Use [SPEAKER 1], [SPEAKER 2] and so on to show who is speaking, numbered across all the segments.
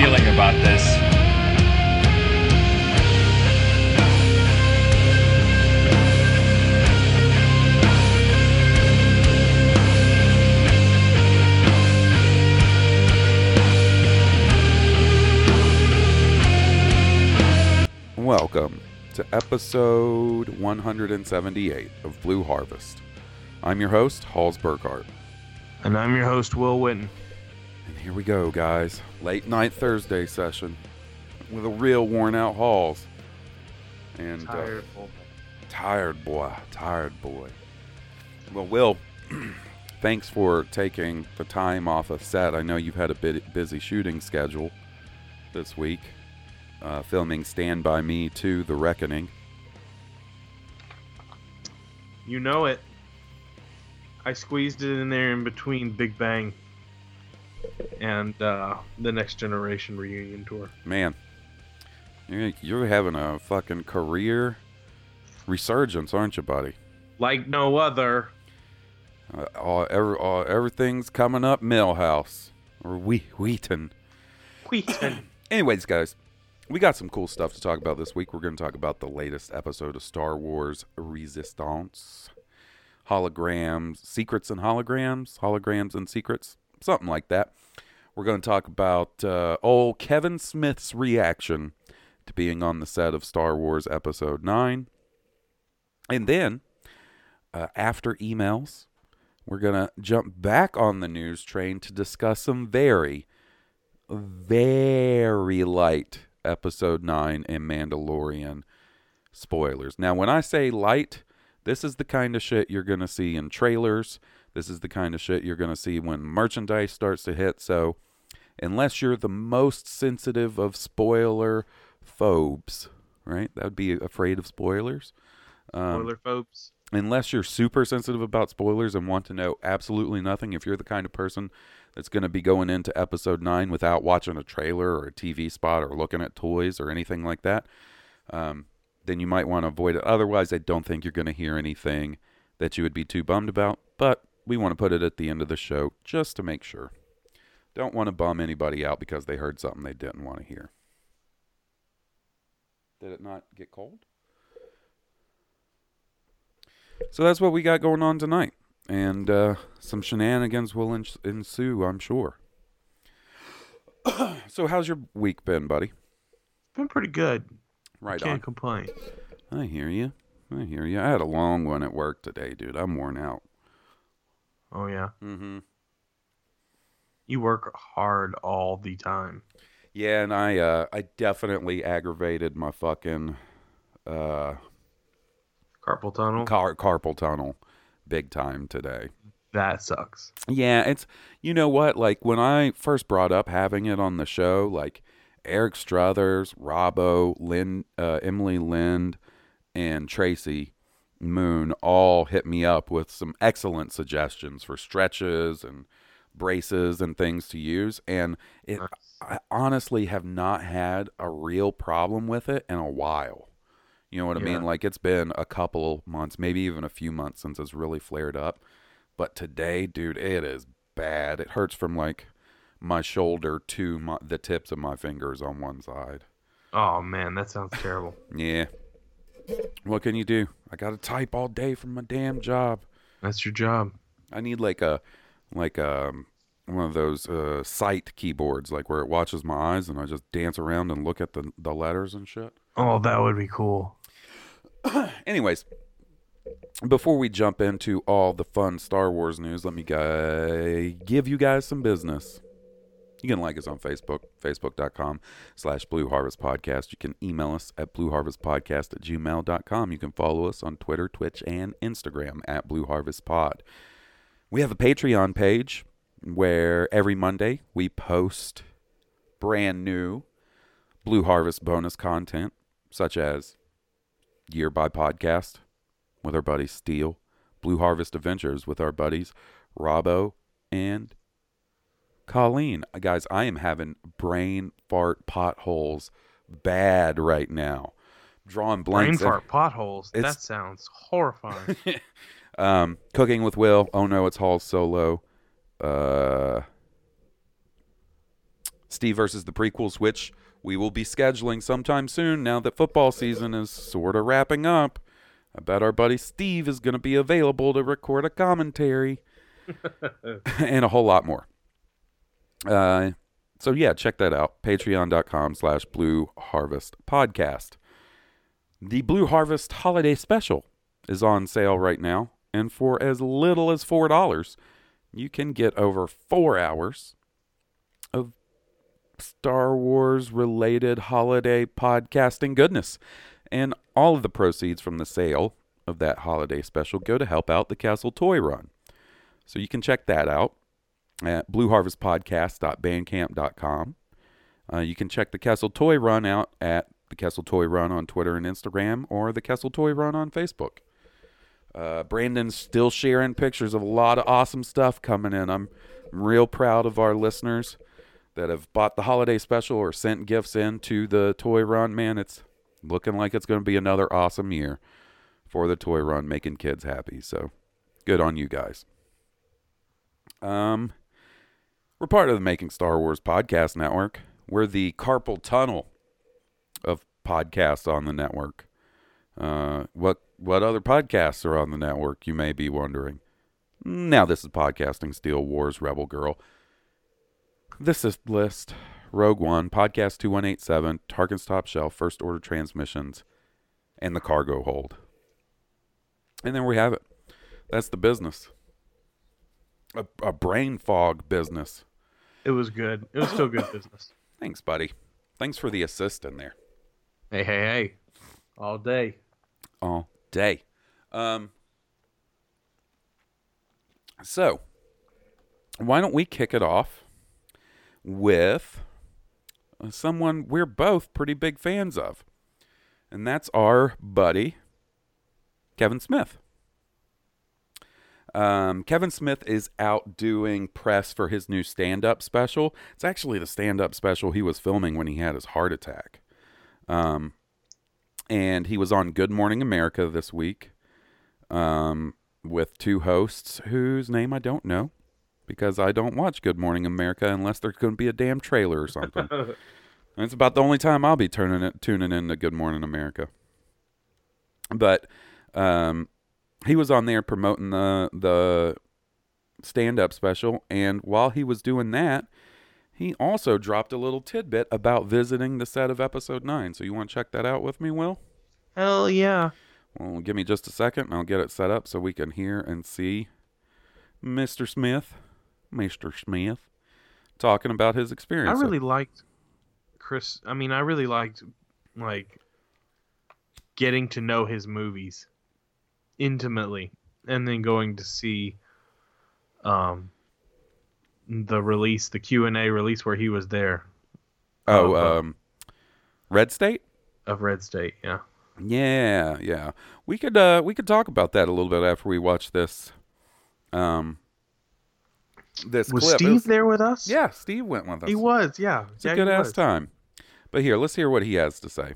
[SPEAKER 1] Feeling about this.
[SPEAKER 2] Welcome to episode 178 of Blue Harvest. I'm your host, Hawes Burkhart.
[SPEAKER 3] And I'm your host, Will Witten.
[SPEAKER 2] And here we go, guys. Late night Thursday session with a real worn out Hawes. And uh,
[SPEAKER 3] Tired. boy.
[SPEAKER 2] tired boy, tired boy. Well, Will, thanks for taking the time off of set. I know you've had a bit busy shooting schedule this week, uh, filming Stand By Me 2 The Reckoning.
[SPEAKER 3] You know it. I squeezed it in there in between Big Bang and uh, the Next Generation reunion tour.
[SPEAKER 2] Man, you're, you're having a fucking career resurgence, aren't you, buddy?
[SPEAKER 3] Like no other.
[SPEAKER 2] Uh, all, every, all, everything's coming up Milhouse or Whe- Wheaton.
[SPEAKER 3] Wheaton.
[SPEAKER 2] Anyways, guys, we got some cool stuff to talk about this week. We're going to talk about the latest episode of Star Wars Resistance. Holograms, secrets and holograms, holograms and secrets, something like that. We're going to talk about uh, old Kevin Smith's reaction to being on the set of Star Wars Episode 9. And then, uh, after emails, we're going to jump back on the news train to discuss some very, very light episode 9 and Mandalorian spoilers. Now, when I say light, this is the kind of shit you're going to see in trailers. This is the kind of shit you're going to see when merchandise starts to hit. So, unless you're the most sensitive of spoiler phobes, right? That would be afraid of spoilers. Um,
[SPEAKER 3] Spoiler phobes.
[SPEAKER 2] unless you're super sensitive about spoilers and want to know absolutely nothing, if you're the kind of person that's going to be going into episode 9 without watching a trailer or a TV spot or looking at toys or anything like that, um, then you might want to avoid it. Otherwise, I don't think you're going to hear anything that you would be too bummed about, but we want to put it at the end of the show just to make sure. Don't want to bum anybody out because they heard something they didn't want to hear. Did it not get cold? So that's what we got going on tonight. And uh, some shenanigans will ens- ensue, I'm sure. so, how's your week been, buddy?
[SPEAKER 3] Been pretty good.
[SPEAKER 2] Right
[SPEAKER 3] Can't
[SPEAKER 2] on.
[SPEAKER 3] complain.
[SPEAKER 2] I hear you. I hear you. I had a long one at work today, dude. I'm worn out.
[SPEAKER 3] Oh yeah.
[SPEAKER 2] Mm-hmm.
[SPEAKER 3] You work hard all the time.
[SPEAKER 2] Yeah, and I, uh, I definitely aggravated my fucking uh,
[SPEAKER 3] Carpal tunnel.
[SPEAKER 2] car- carpal tunnel big time today.
[SPEAKER 3] that sucks.
[SPEAKER 2] Yeah, it's you know what? Like when I first brought up having it on the show, like Eric Struthers, Robbo, Lynn, uh, Emily Lind, and Tracy Moon all hit me up with some excellent suggestions for stretches and braces and things to use. And it, I honestly have not had a real problem with it in a while. You know what I
[SPEAKER 3] Yeah.
[SPEAKER 2] mean? Like it's been a couple months, maybe even a few months since it's really flared up. But today, dude, it is bad. It hurts from like my shoulder to my, the tips of my fingers on one side.
[SPEAKER 3] Oh man, that sounds terrible.
[SPEAKER 2] Yeah. What can you do? I got to type all day from my damn job.
[SPEAKER 3] That's your job.
[SPEAKER 2] I need like a like um one of those uh sight keyboards like where it watches my eyes and I just dance around and look at the the letters and shit.
[SPEAKER 3] Oh, that would be cool.
[SPEAKER 2] Anyways, before we jump into all the fun Star Wars news, let me guy give you guys some business. You can like us on Facebook, facebook.com slash Blue Harvest Podcast. You can email us at blueharvestpodcast at gmail.com. You can follow us on Twitter, Twitch, and Instagram at Blue Harvest Pod. We have a Patreon page where every Monday we post brand new Blue Harvest bonus content, such as Year by Podcast with our buddy Steele, Blue Harvest Adventures with our buddies Robbo and Colleen. Guys, I am having brain fart potholes bad right now. Drawing blanks.
[SPEAKER 3] Brain fart potholes. That sounds horrifying.
[SPEAKER 2] Um, Cooking with Will. Oh no, it's Hall Solo. Uh, Steve versus the prequels, which we will be scheduling sometime soon. Now that football season is sort of wrapping up, I bet our buddy Steve is going to be available to record a commentary and a whole lot more. Uh, so yeah, check that out. Patreon.com slash Blue Harvest Podcast. The Blue Harvest Holiday Special is on sale right now, and for as little as four dollars, you can get over four hours of Star Wars related holiday podcasting goodness. And all of the proceeds from the sale of that holiday special go to help out the Kessel Toy Run. So you can check that out at blueharvestpodcast.bandcamp.com. Uh, you can check the Kessel Toy Run out at the Kessel Toy Run on Twitter and Instagram or the Kessel Toy Run on Facebook. Uh, Brandon's still sharing pictures of a lot of awesome stuff coming in. I'm real proud of our listeners that have bought the holiday special or sent gifts in to the Toy Run. Man, it's looking like it's going to be another awesome year for the Toy Run, making kids happy. So good on you guys. Um, we're part of the Making Star Wars podcast network. We're the carpal tunnel of podcasts on the network. Uh, what what other podcasts are on the network? You may be wondering. Now this is podcasting. Steele Wars, Rebel Girl. This is list. Rogue One, Podcast 2187, Tarkin's Top Shelf, First Order Transmissions, and the Cargo Hold. And there we have it. That's the business. A, a brain fog business.
[SPEAKER 3] It was good. It was still good business.
[SPEAKER 2] Thanks, buddy. Thanks for the assist in there.
[SPEAKER 3] Hey, hey, hey. All day.
[SPEAKER 2] all day. Um, so, why don't we kick it off with someone we're both pretty big fans of? And that's our buddy, Kevin Smith. Um, Kevin Smith is out doing press for his new stand up special. It's actually the stand up special he was filming when he had his heart attack. Um, and he was on Good Morning America this week um, with two hosts whose name I don't know because I don't watch Good Morning America unless there's going to be a damn trailer or something. and it's about the only time I'll be turning it, tuning in to Good Morning America. But um, he was on there promoting the the stand up special, and while he was doing that, he also dropped a little tidbit about visiting the set of episode 9. So you want to check that out with me, Will?
[SPEAKER 3] Hell yeah.
[SPEAKER 2] Well, give me just a second and I'll get it set up so we can hear and see Mr. Smith, Mr. Smith, talking about his experience.
[SPEAKER 3] I really liked Chris. I mean, I really liked like getting to know his movies intimately, and then going to see um the release, the Q and A release where he was there
[SPEAKER 2] oh,
[SPEAKER 3] uh,
[SPEAKER 2] um, Red State?
[SPEAKER 3] of Red State. Yeah.
[SPEAKER 2] Yeah, yeah. We could uh we could talk about that a little bit after we watch this um this
[SPEAKER 3] Was
[SPEAKER 2] clip.
[SPEAKER 3] Steve
[SPEAKER 2] was-
[SPEAKER 3] there with us?
[SPEAKER 2] Yeah, Steve went with us.
[SPEAKER 3] he was. Yeah,
[SPEAKER 2] It's
[SPEAKER 3] yeah,
[SPEAKER 2] a good ass
[SPEAKER 3] was.
[SPEAKER 2] time. But here, let's hear what he has to say.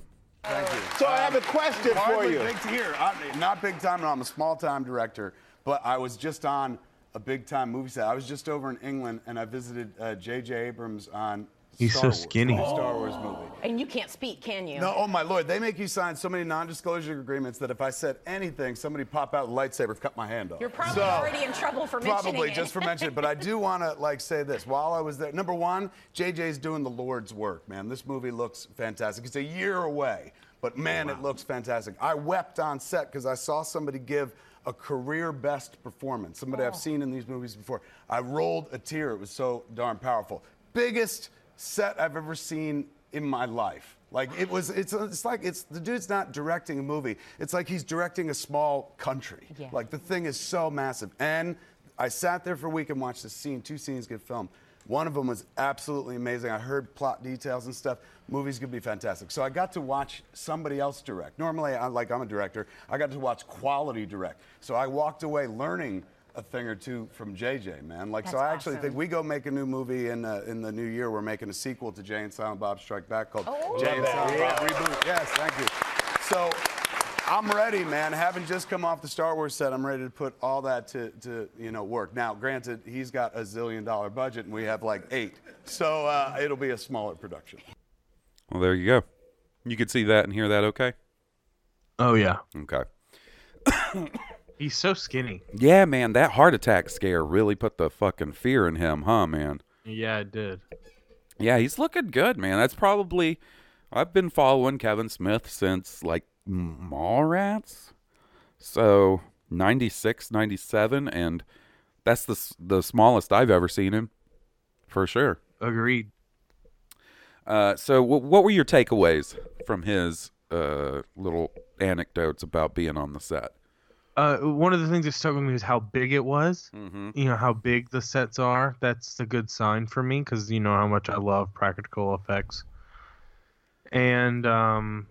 [SPEAKER 4] So I have a question for you.
[SPEAKER 5] big to hear. I'm not big time, no, I'm a small time director, but I was just on a big time movie set. I was just over in England and I visited uh, J.J. Abrams on
[SPEAKER 3] He's
[SPEAKER 5] Star
[SPEAKER 3] so
[SPEAKER 5] Wars,
[SPEAKER 3] skinny.
[SPEAKER 5] the Star Wars movie.
[SPEAKER 6] And you can't speak, can you?
[SPEAKER 5] No, oh my lord, they make you sign so many non-disclosure agreements that if I said anything, somebody pop out a lightsaber, cut my hand off.
[SPEAKER 6] You're probably
[SPEAKER 5] So-
[SPEAKER 6] already in trouble for mentioning
[SPEAKER 5] Probably
[SPEAKER 6] it.
[SPEAKER 5] just for mentioning it, but I do want to like say this. While I was there, number one, JJ's doing the Lord's work, man. This movie looks fantastic. It's a year away, but oh, man, it looks fantastic. I wept on set because I saw somebody give a career best performance. Somebody I've oh. seen in these movies before. I rolled a tear. It was so darn powerful. Biggest set I've ever seen in my life. Like it was, it's, it's like it's the dude's not directing a movie. It's like he's directing a small country.
[SPEAKER 6] Yeah.
[SPEAKER 5] Like the thing is so massive. And I sat there for a week and watched the scene, two scenes get filmed. One of them was absolutely amazing. I heard plot details and stuff. Movie's gonna be fantastic. So I got to watch somebody else direct. Normally, I, like I'm a director, I got to watch quality direct. So I walked away learning a thing or two from JJ, man. Like, so I actually
[SPEAKER 6] awesome.
[SPEAKER 5] think we go make a new movie in uh, in the new year. We're making a sequel to Jay and Silent Bob Strike Back called
[SPEAKER 6] Oh.
[SPEAKER 5] Jay and Silent Bob Reboot. Yes, thank you. So I'm ready, man. Having just come off the Star Wars set, I'm ready to put all that to, to you know work. Now, granted, he's got a zillion dollar budget, and we have like eight, so uh, it'll be a smaller production.
[SPEAKER 2] Well, there you go. You could see that and hear that okay?
[SPEAKER 3] Oh yeah,
[SPEAKER 2] Okay.
[SPEAKER 3] he's so skinny.
[SPEAKER 2] Yeah, man, that heart attack scare really put the fucking fear in him, huh, man?
[SPEAKER 3] Yeah, it did.
[SPEAKER 2] Yeah, he's looking good, man. That's probably I've been following Kevin Smith since like Mallrats. So, 96, 97 and that's the the smallest I've ever seen him. For sure.
[SPEAKER 3] Agreed.
[SPEAKER 2] Uh, so w- what were your takeaways from his uh, little anecdotes about being on the set?
[SPEAKER 3] Uh, one of the things that stuck with me was how big it was.
[SPEAKER 2] Mm-hmm.
[SPEAKER 3] You know how big the sets are. That's a good sign for me because you know how much I love practical effects. And um,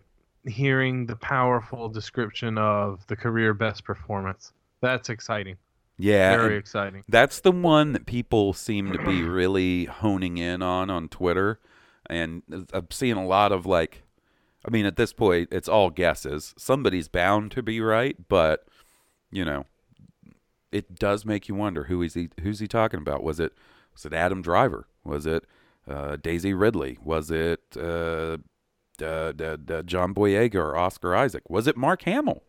[SPEAKER 3] hearing the powerful description of the career best performance. That's exciting.
[SPEAKER 2] Yeah,
[SPEAKER 3] Very exciting.
[SPEAKER 2] That's the one that people seem to be really honing in on on Twitter, and I'm seeing a lot of like, I mean, at this point, it's all guesses. Somebody's bound to be right, but you know, it does make you wonder who is he? Who's he talking about? Was it was it Adam Driver? Was it uh, Daisy Ridley? Was it uh, John Boyega or Oscar Isaac? Was it Mark Hamill?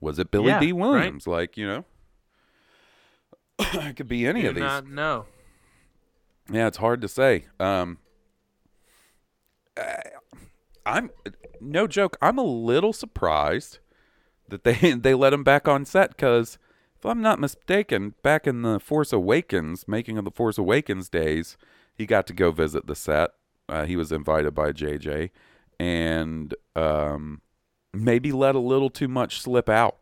[SPEAKER 2] Was it Billy
[SPEAKER 3] Yeah,
[SPEAKER 2] D.
[SPEAKER 3] right.
[SPEAKER 2] Williams? Like you know, it could be any
[SPEAKER 3] Do
[SPEAKER 2] of these.
[SPEAKER 3] No.
[SPEAKER 2] Yeah, it's hard to say. Um, I'm no joke. I'm a little surprised that they they let him back on set because if I'm not mistaken, back in the Force Awakens, making of the Force Awakens days, he got to go visit the set. Uh, he was invited by JJ, and um, maybe let a little too much slip out.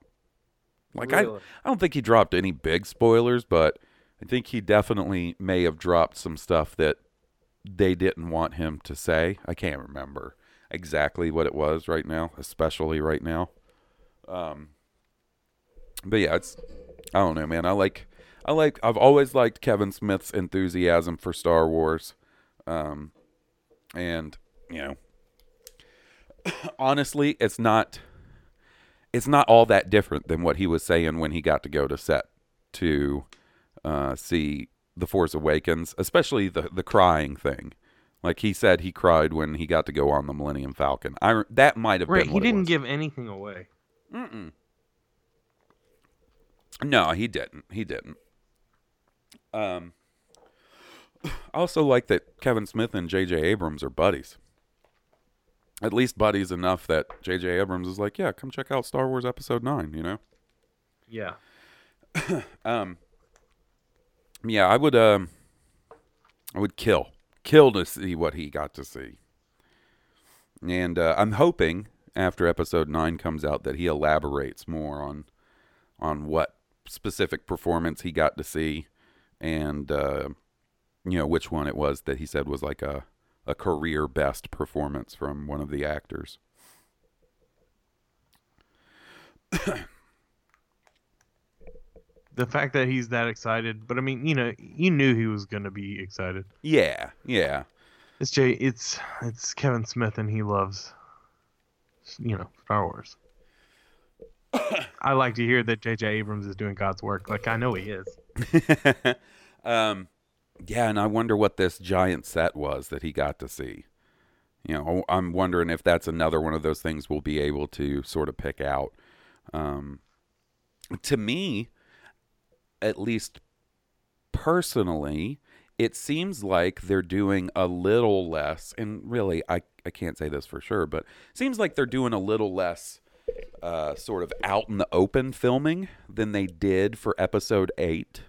[SPEAKER 2] Like I, I don't think he dropped any big spoilers, but I think he definitely may have dropped some stuff that they didn't want him to say. I can't remember exactly what it was right now, especially right now. Um, but yeah, it's I don't know, man. I like I like I've always liked Kevin Smith's enthusiasm for Star Wars. Um, and you know, honestly, it's not it's not all that different than what he was saying when he got to go to set to uh, see The Force Awakens, especially the the crying thing. Like he said, he cried when he got to go on the Millennium Falcon. I that might have
[SPEAKER 3] Right.
[SPEAKER 2] been
[SPEAKER 3] He didn't give anything away.
[SPEAKER 2] Mm-mm. No, he didn't. He didn't. Um, I also like that Kevin Smith and J.J. Abrams are buddies. At least buddies enough that J.J. Abrams is like, yeah, come check out Star Wars Episode Nine. You know.
[SPEAKER 3] Yeah.
[SPEAKER 2] Um. Yeah, I would. Um. I would kill, kill to see what he got to see. And uh, I'm hoping after Episode Nine comes out that he elaborates more on, on what specific performance he got to see, and uh, you know which one it was that he said was like a a career best performance from one of the actors.
[SPEAKER 3] The fact that he's that excited, but I mean, you know, you knew he was gonna be excited.
[SPEAKER 2] Yeah, yeah.
[SPEAKER 3] It's Jay. It's it's Kevin Smith, and he loves, you know, Star Wars. I like to hear that J.J. Abrams is doing God's work. Like I know he is.
[SPEAKER 2] um, Yeah, and I wonder what this giant set was that he got to see. You know, I'm wondering if that's another one of those things we'll be able to sort of pick out. Um, to me, at least personally, it seems like they're doing a little less, and really, I, I can't say this for sure, but seems like they're doing a little less uh, sort of out in the open filming than they did for episode eight.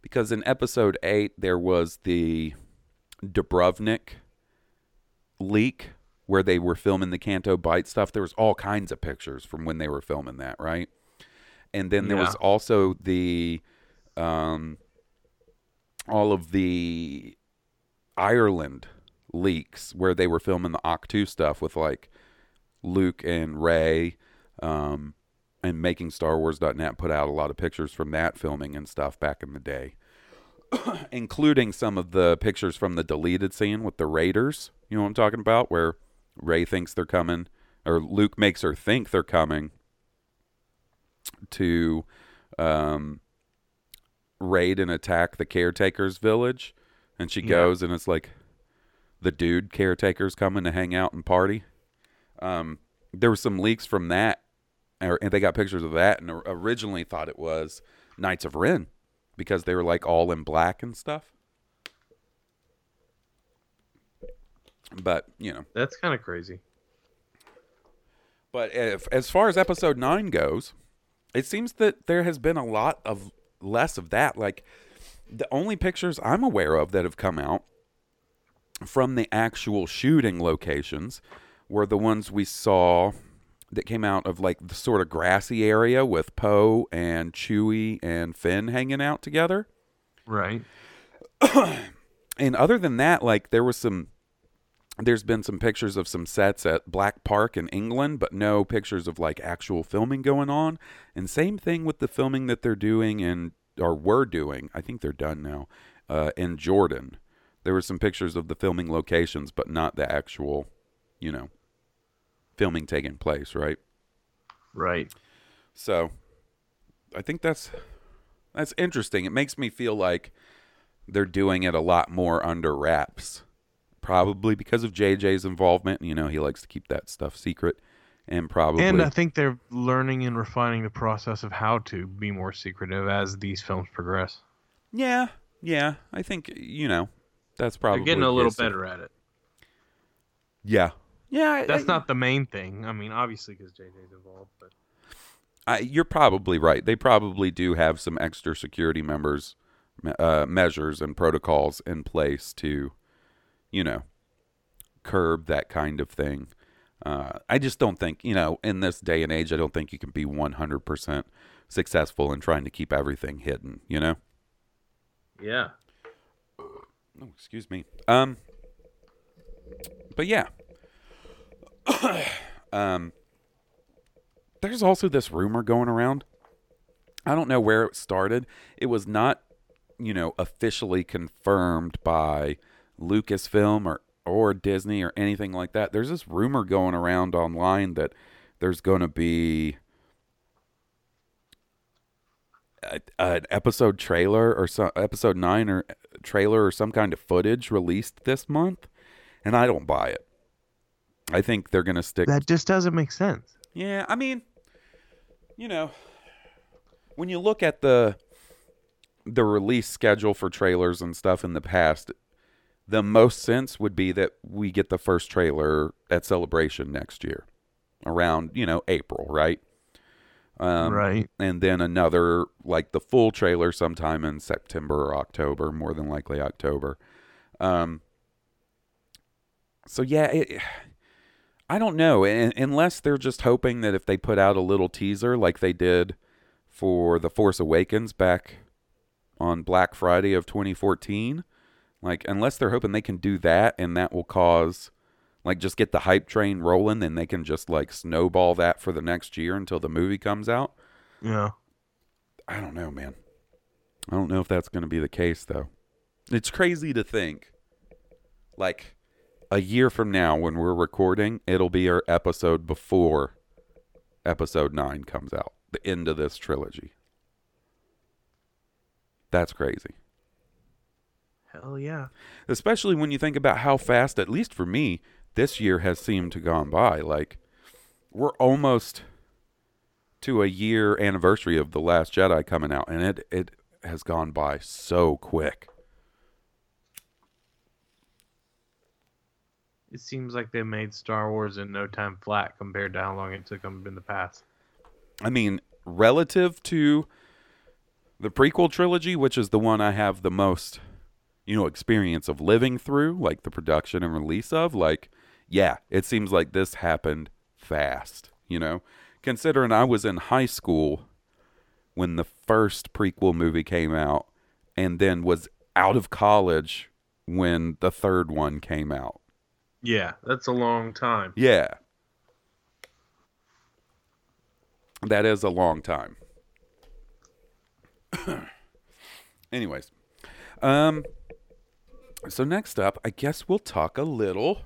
[SPEAKER 2] Because in episode eight, there was the Dubrovnik leak where they were filming the Canto Bight stuff. There was all kinds of pictures from when they were filming that, right? And then there
[SPEAKER 3] Yeah.
[SPEAKER 2] was also the um, all of the Ireland leaks where they were filming the Ahch-To stuff with like Luke and Rey um, and making Star Wars.net put out a lot of pictures from that filming and stuff back in the day, including some of the pictures from the deleted scene with the Raiders. You know what I'm talking about? Where Rey thinks they're coming, or Luke makes her think they're coming to um, raid and attack the caretaker's village. And she
[SPEAKER 3] Yeah.
[SPEAKER 2] goes, and it's like the dude caretaker's coming to hang out and party. Um, there were some leaks from that, or, and they got pictures of that, and originally thought it was Knights of Ren because they were like all in black and stuff. But you know,
[SPEAKER 3] That's kind of crazy.
[SPEAKER 2] But if, as far as episode nine goes, it seems that there has been a lot of less of that. Like the only pictures I'm aware of that have come out from the actual shooting locations were the ones we saw that came out of like the sort of grassy area with Poe and Chewie and Finn hanging out together.
[SPEAKER 3] Right.
[SPEAKER 2] And other than that, like there was some there's been some pictures of some sets at Black Park in England, but no pictures of like actual filming going on. And same thing with the filming that they're doing and or were doing. I think they're done now. Uh, in Jordan, there were some pictures of the filming locations, but not the actual, you know, filming taking place. Right.
[SPEAKER 3] Right.
[SPEAKER 2] So, I think that's that's interesting. It makes me feel like they're doing it a lot more under wraps. Probably because of JJ's involvement. You know, he likes to keep that stuff secret. And probably
[SPEAKER 3] And I think they're learning and refining the process of how to be more secretive as these films progress.
[SPEAKER 2] Yeah, yeah. I think you know, that's probably
[SPEAKER 3] They're getting a little better at it.
[SPEAKER 2] Yeah. Yeah, I-
[SPEAKER 3] That's
[SPEAKER 2] I-
[SPEAKER 3] not the main thing. I mean, obviously because JJ's involved, but
[SPEAKER 2] I, you're probably right. They probably do have some extra security members, uh, measures and protocols in place to, you know, curb that kind of thing. Uh, I just don't think, you know, in this day and age, I don't think you can be 100% successful in trying to keep everything hidden, you know?
[SPEAKER 3] yeah.
[SPEAKER 2] Oh, excuse me. Um, but yeah. um, there's also this rumor going around. I don't know where it started. It was not, you know, officially confirmed by Lucasfilm or or Disney or anything like that. There's this rumor going around online that there's going to be a, an episode trailer or some episode 9 or trailer or some kind of footage released this month and I don't buy it. I think they're going to stick
[SPEAKER 3] That just doesn't make sense.
[SPEAKER 2] yeah, I mean, you know, when you look at the the release schedule for trailers and stuff in the past, the most sense would be that we get the first trailer at Celebration next year, around you know April, right? Um,
[SPEAKER 3] Right.
[SPEAKER 2] And then another like the full trailer sometime in September or October, more than likely October. Um, so yeah, it, I don't know, unless they're just hoping that if they put out a little teaser like they did for The Force Awakens back on Black Friday of 2014, like unless they're hoping they can do that and that will cause like just get the hype train rolling, then they can just like snowball that for the next year until the movie comes out.
[SPEAKER 3] Yeah.
[SPEAKER 2] I don't know, man. I don't know if that's going to be the case though. It's crazy to think like a year from now when we're recording, it'll be our episode before episode 9 comes out, the end of this trilogy. That's crazy.
[SPEAKER 3] Hell yeah.
[SPEAKER 2] especially when you think about how fast, at least for me, this year has seemed to gone by. Like we're almost to a year anniversary of the Last Jedi coming out, and it it has gone by so quick.
[SPEAKER 3] It seems like they made Star Wars in no time flat compared to how long it took them in the past.
[SPEAKER 2] I mean, relative to the prequel trilogy, which is the one I have the most, you know, experience of living through, like the production and release of, like, yeah, it seems like this happened fast, you know? Considering I was in high school when the first prequel movie came out and then was out of college when the third one came out.
[SPEAKER 3] Yeah, that's a long time.
[SPEAKER 2] Yeah. That is a long time. Anyways, um, so next up, I guess we'll talk a little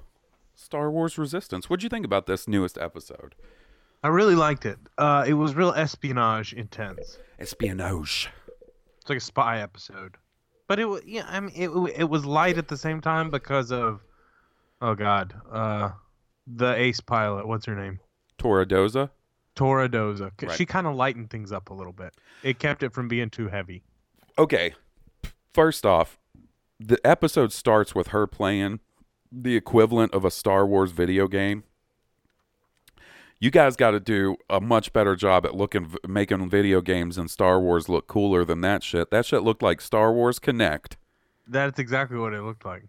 [SPEAKER 2] Star Wars Resistance. What'd you think about this newest episode?
[SPEAKER 3] I really liked it. Uh, it was real espionage intense.
[SPEAKER 2] Espionage.
[SPEAKER 3] It's like a spy episode, but it was yeah. I mean, it it was light at the same time because of, oh god, uh, the ace pilot. What's her name?
[SPEAKER 2] Torra Doza.
[SPEAKER 3] Torra Doza.
[SPEAKER 2] Right.
[SPEAKER 3] She kind of lightened things up a little bit. It kept it from being too heavy.
[SPEAKER 2] Okay. First off, the episode starts with her playing the equivalent of a Star Wars video game. You guys got to do a much better job at looking making video games and Star Wars look cooler than that shit. That shit looked like Star Wars Connect.
[SPEAKER 3] That's exactly what it looked like.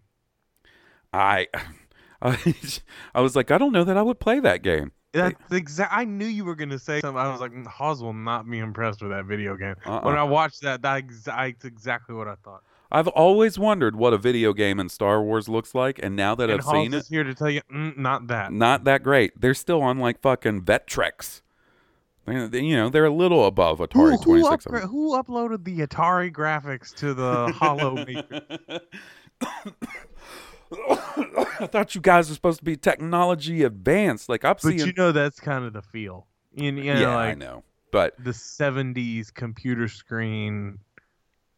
[SPEAKER 2] I I, I was like, I don't know that I would play that game.
[SPEAKER 3] That's exact. I knew you were gonna say something. I was like, "Mm, Hawes will not be impressed with that video game.
[SPEAKER 2] Uh-uh.
[SPEAKER 3] When I watched that, that's exactly what I thought.
[SPEAKER 2] I've always wondered what a video game in Star Wars looks like, and now that
[SPEAKER 3] and
[SPEAKER 2] I've
[SPEAKER 3] Hawes
[SPEAKER 2] seen
[SPEAKER 3] is
[SPEAKER 2] it,
[SPEAKER 3] here to tell you, mm, not that.
[SPEAKER 2] not that great. They're still on like fucking Vectrex. They- they- You know, they're a little above Atari
[SPEAKER 3] who,
[SPEAKER 2] Twenty Six
[SPEAKER 3] upgra- who uploaded the Atari graphics to the Hollow Maker?
[SPEAKER 2] I thought you guys were supposed to be technology advanced. Like I'm
[SPEAKER 3] But
[SPEAKER 2] seeing.
[SPEAKER 3] you know that's kind of the feel. You, you know,
[SPEAKER 2] yeah,
[SPEAKER 3] like
[SPEAKER 2] I know. But
[SPEAKER 3] the '70s computer screen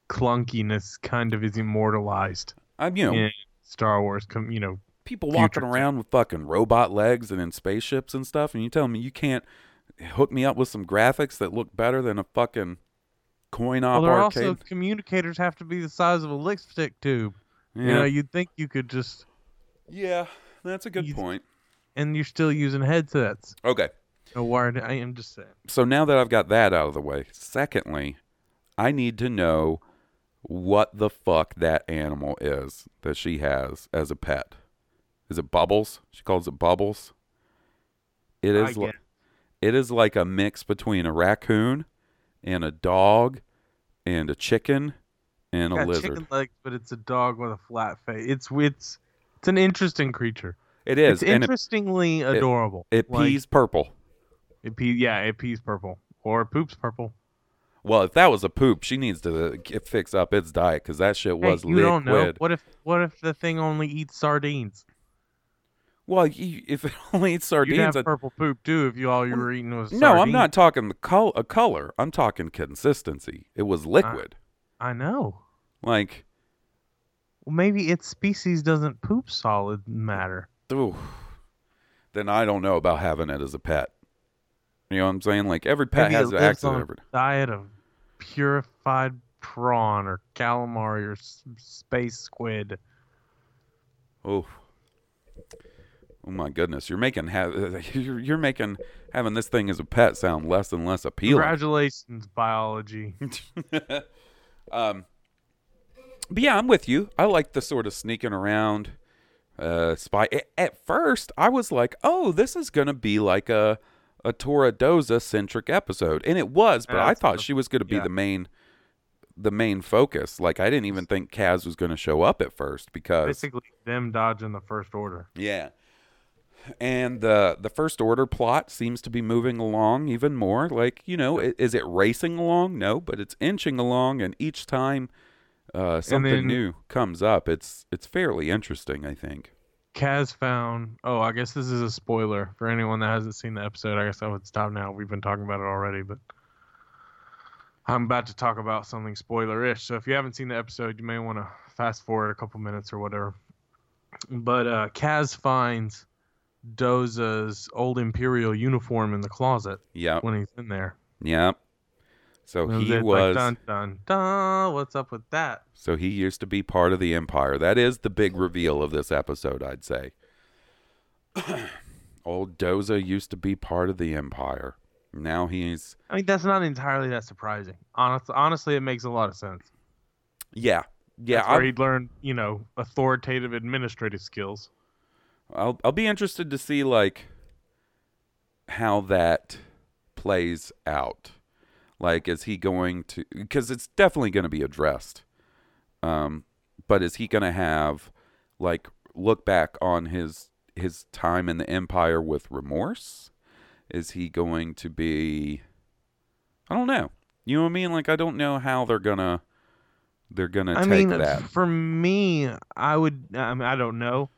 [SPEAKER 3] clunkiness kind of is immortalized
[SPEAKER 2] I'm, you know,
[SPEAKER 3] Star Wars. You know,
[SPEAKER 2] people walking around with fucking robot legs and in spaceships and stuff, and you tell me you can't hook me up with some graphics that look better than a fucking coin op
[SPEAKER 3] well,
[SPEAKER 2] arcade.
[SPEAKER 3] also communicators have to be the size of a lipstick tube. You
[SPEAKER 2] Yeah.
[SPEAKER 3] know, you'd think you could just,
[SPEAKER 2] Yeah, that's a good
[SPEAKER 3] You-
[SPEAKER 2] point.
[SPEAKER 3] and you're still using headsets.
[SPEAKER 2] Okay.
[SPEAKER 3] No wired. I am just saying.
[SPEAKER 2] So now that I've got that out of the way, secondly, I need to know what the fuck that animal is that she has as a pet. Is it Bubbles? She calls it Bubbles. It is li-
[SPEAKER 3] guess.
[SPEAKER 2] it is like a mix between a raccoon and a dog and a chicken and a
[SPEAKER 3] Got
[SPEAKER 2] lizard.
[SPEAKER 3] chicken legs, but it's a dog with a flat face. It's it's it's an interesting creature.
[SPEAKER 2] It is,
[SPEAKER 3] It's interestingly
[SPEAKER 2] it-
[SPEAKER 3] adorable.
[SPEAKER 2] It
[SPEAKER 3] Like,
[SPEAKER 2] pees purple.
[SPEAKER 3] It pee. Yeah, it pees purple or it poops purple.
[SPEAKER 2] Well, if that was a poop, she needs to get, fix up its diet because that shit
[SPEAKER 3] Hey,
[SPEAKER 2] was
[SPEAKER 3] you
[SPEAKER 2] liquid.
[SPEAKER 3] don't know. What if what if the thing only eats sardines?
[SPEAKER 2] Well, you, if it only eats sardines, You'd
[SPEAKER 3] have
[SPEAKER 2] I'd-
[SPEAKER 3] purple poop too if you all you were eating was
[SPEAKER 2] no, I'm not talking the col- a color. I'm talking consistency. It was liquid.
[SPEAKER 3] I know.
[SPEAKER 2] like,
[SPEAKER 3] Well, maybe its species doesn't poop solid matter.
[SPEAKER 2] ooh, then I don't know about having it as a pet. You know what I'm saying? Like every pet
[SPEAKER 3] Maybe
[SPEAKER 2] has an accident. Every,
[SPEAKER 3] diet of purified prawn or calamari or space squid.
[SPEAKER 2] oh, oh my goodness! You're making ha- you're, you're making having this thing as a pet sound less and less appealing.
[SPEAKER 3] Congratulations, biology.
[SPEAKER 2] Um, but yeah, I'm with you. I like the sort of sneaking around uh, spy. At first, I was like, "Oh, this is gonna be like a a Torra Doza centric episode," and it was. But I thought she was gonna be
[SPEAKER 3] yeah.
[SPEAKER 2] the main the main focus. Like I didn't even think Kaz was gonna show up at first because
[SPEAKER 3] Basically, them dodging the first order.
[SPEAKER 2] yeah. And the the first order plot seems to be moving along even more. Like you know, is it racing along? No, but it's inching along, and each time uh, something
[SPEAKER 3] then-
[SPEAKER 2] new comes up, it's it's fairly interesting. I think.
[SPEAKER 3] Kaz found. Oh, I guess this is a spoiler for anyone that hasn't seen the episode. I guess I would stop now. We've been talking about it already, but I'm about to talk about something spoiler-ish. So if you haven't seen the episode, you may want to fast forward a couple minutes or whatever. But uh, Kaz finds Doza's old Imperial uniform in the closet.
[SPEAKER 2] Yeah.
[SPEAKER 3] When he's in there.
[SPEAKER 2] Yep. So he was.
[SPEAKER 3] Like, dun dun dun. What's up with that?
[SPEAKER 2] So he used to be part of the Empire. That is the big reveal of this episode, I'd say. Old Doza used to be part of the Empire. Now he's
[SPEAKER 3] I mean, that's not entirely that surprising. Honest, honestly, it makes a lot of sense.
[SPEAKER 2] yeah, yeah.
[SPEAKER 3] That's where
[SPEAKER 2] I'll,
[SPEAKER 3] he'd learn, you know, authoritative administrative skills.
[SPEAKER 2] I'll I'll be interested to see like how that plays out. Like, is he going to? Because it's definitely going to be addressed. Um, but is he going to have like look back on his his time in the Empire with remorse? Is he going to be? I don't know. You know what I mean? Like, I don't know how they're gonna they're gonna
[SPEAKER 3] I
[SPEAKER 2] take
[SPEAKER 3] mean,
[SPEAKER 2] that.
[SPEAKER 3] for me, I would. I, mean, I don't know,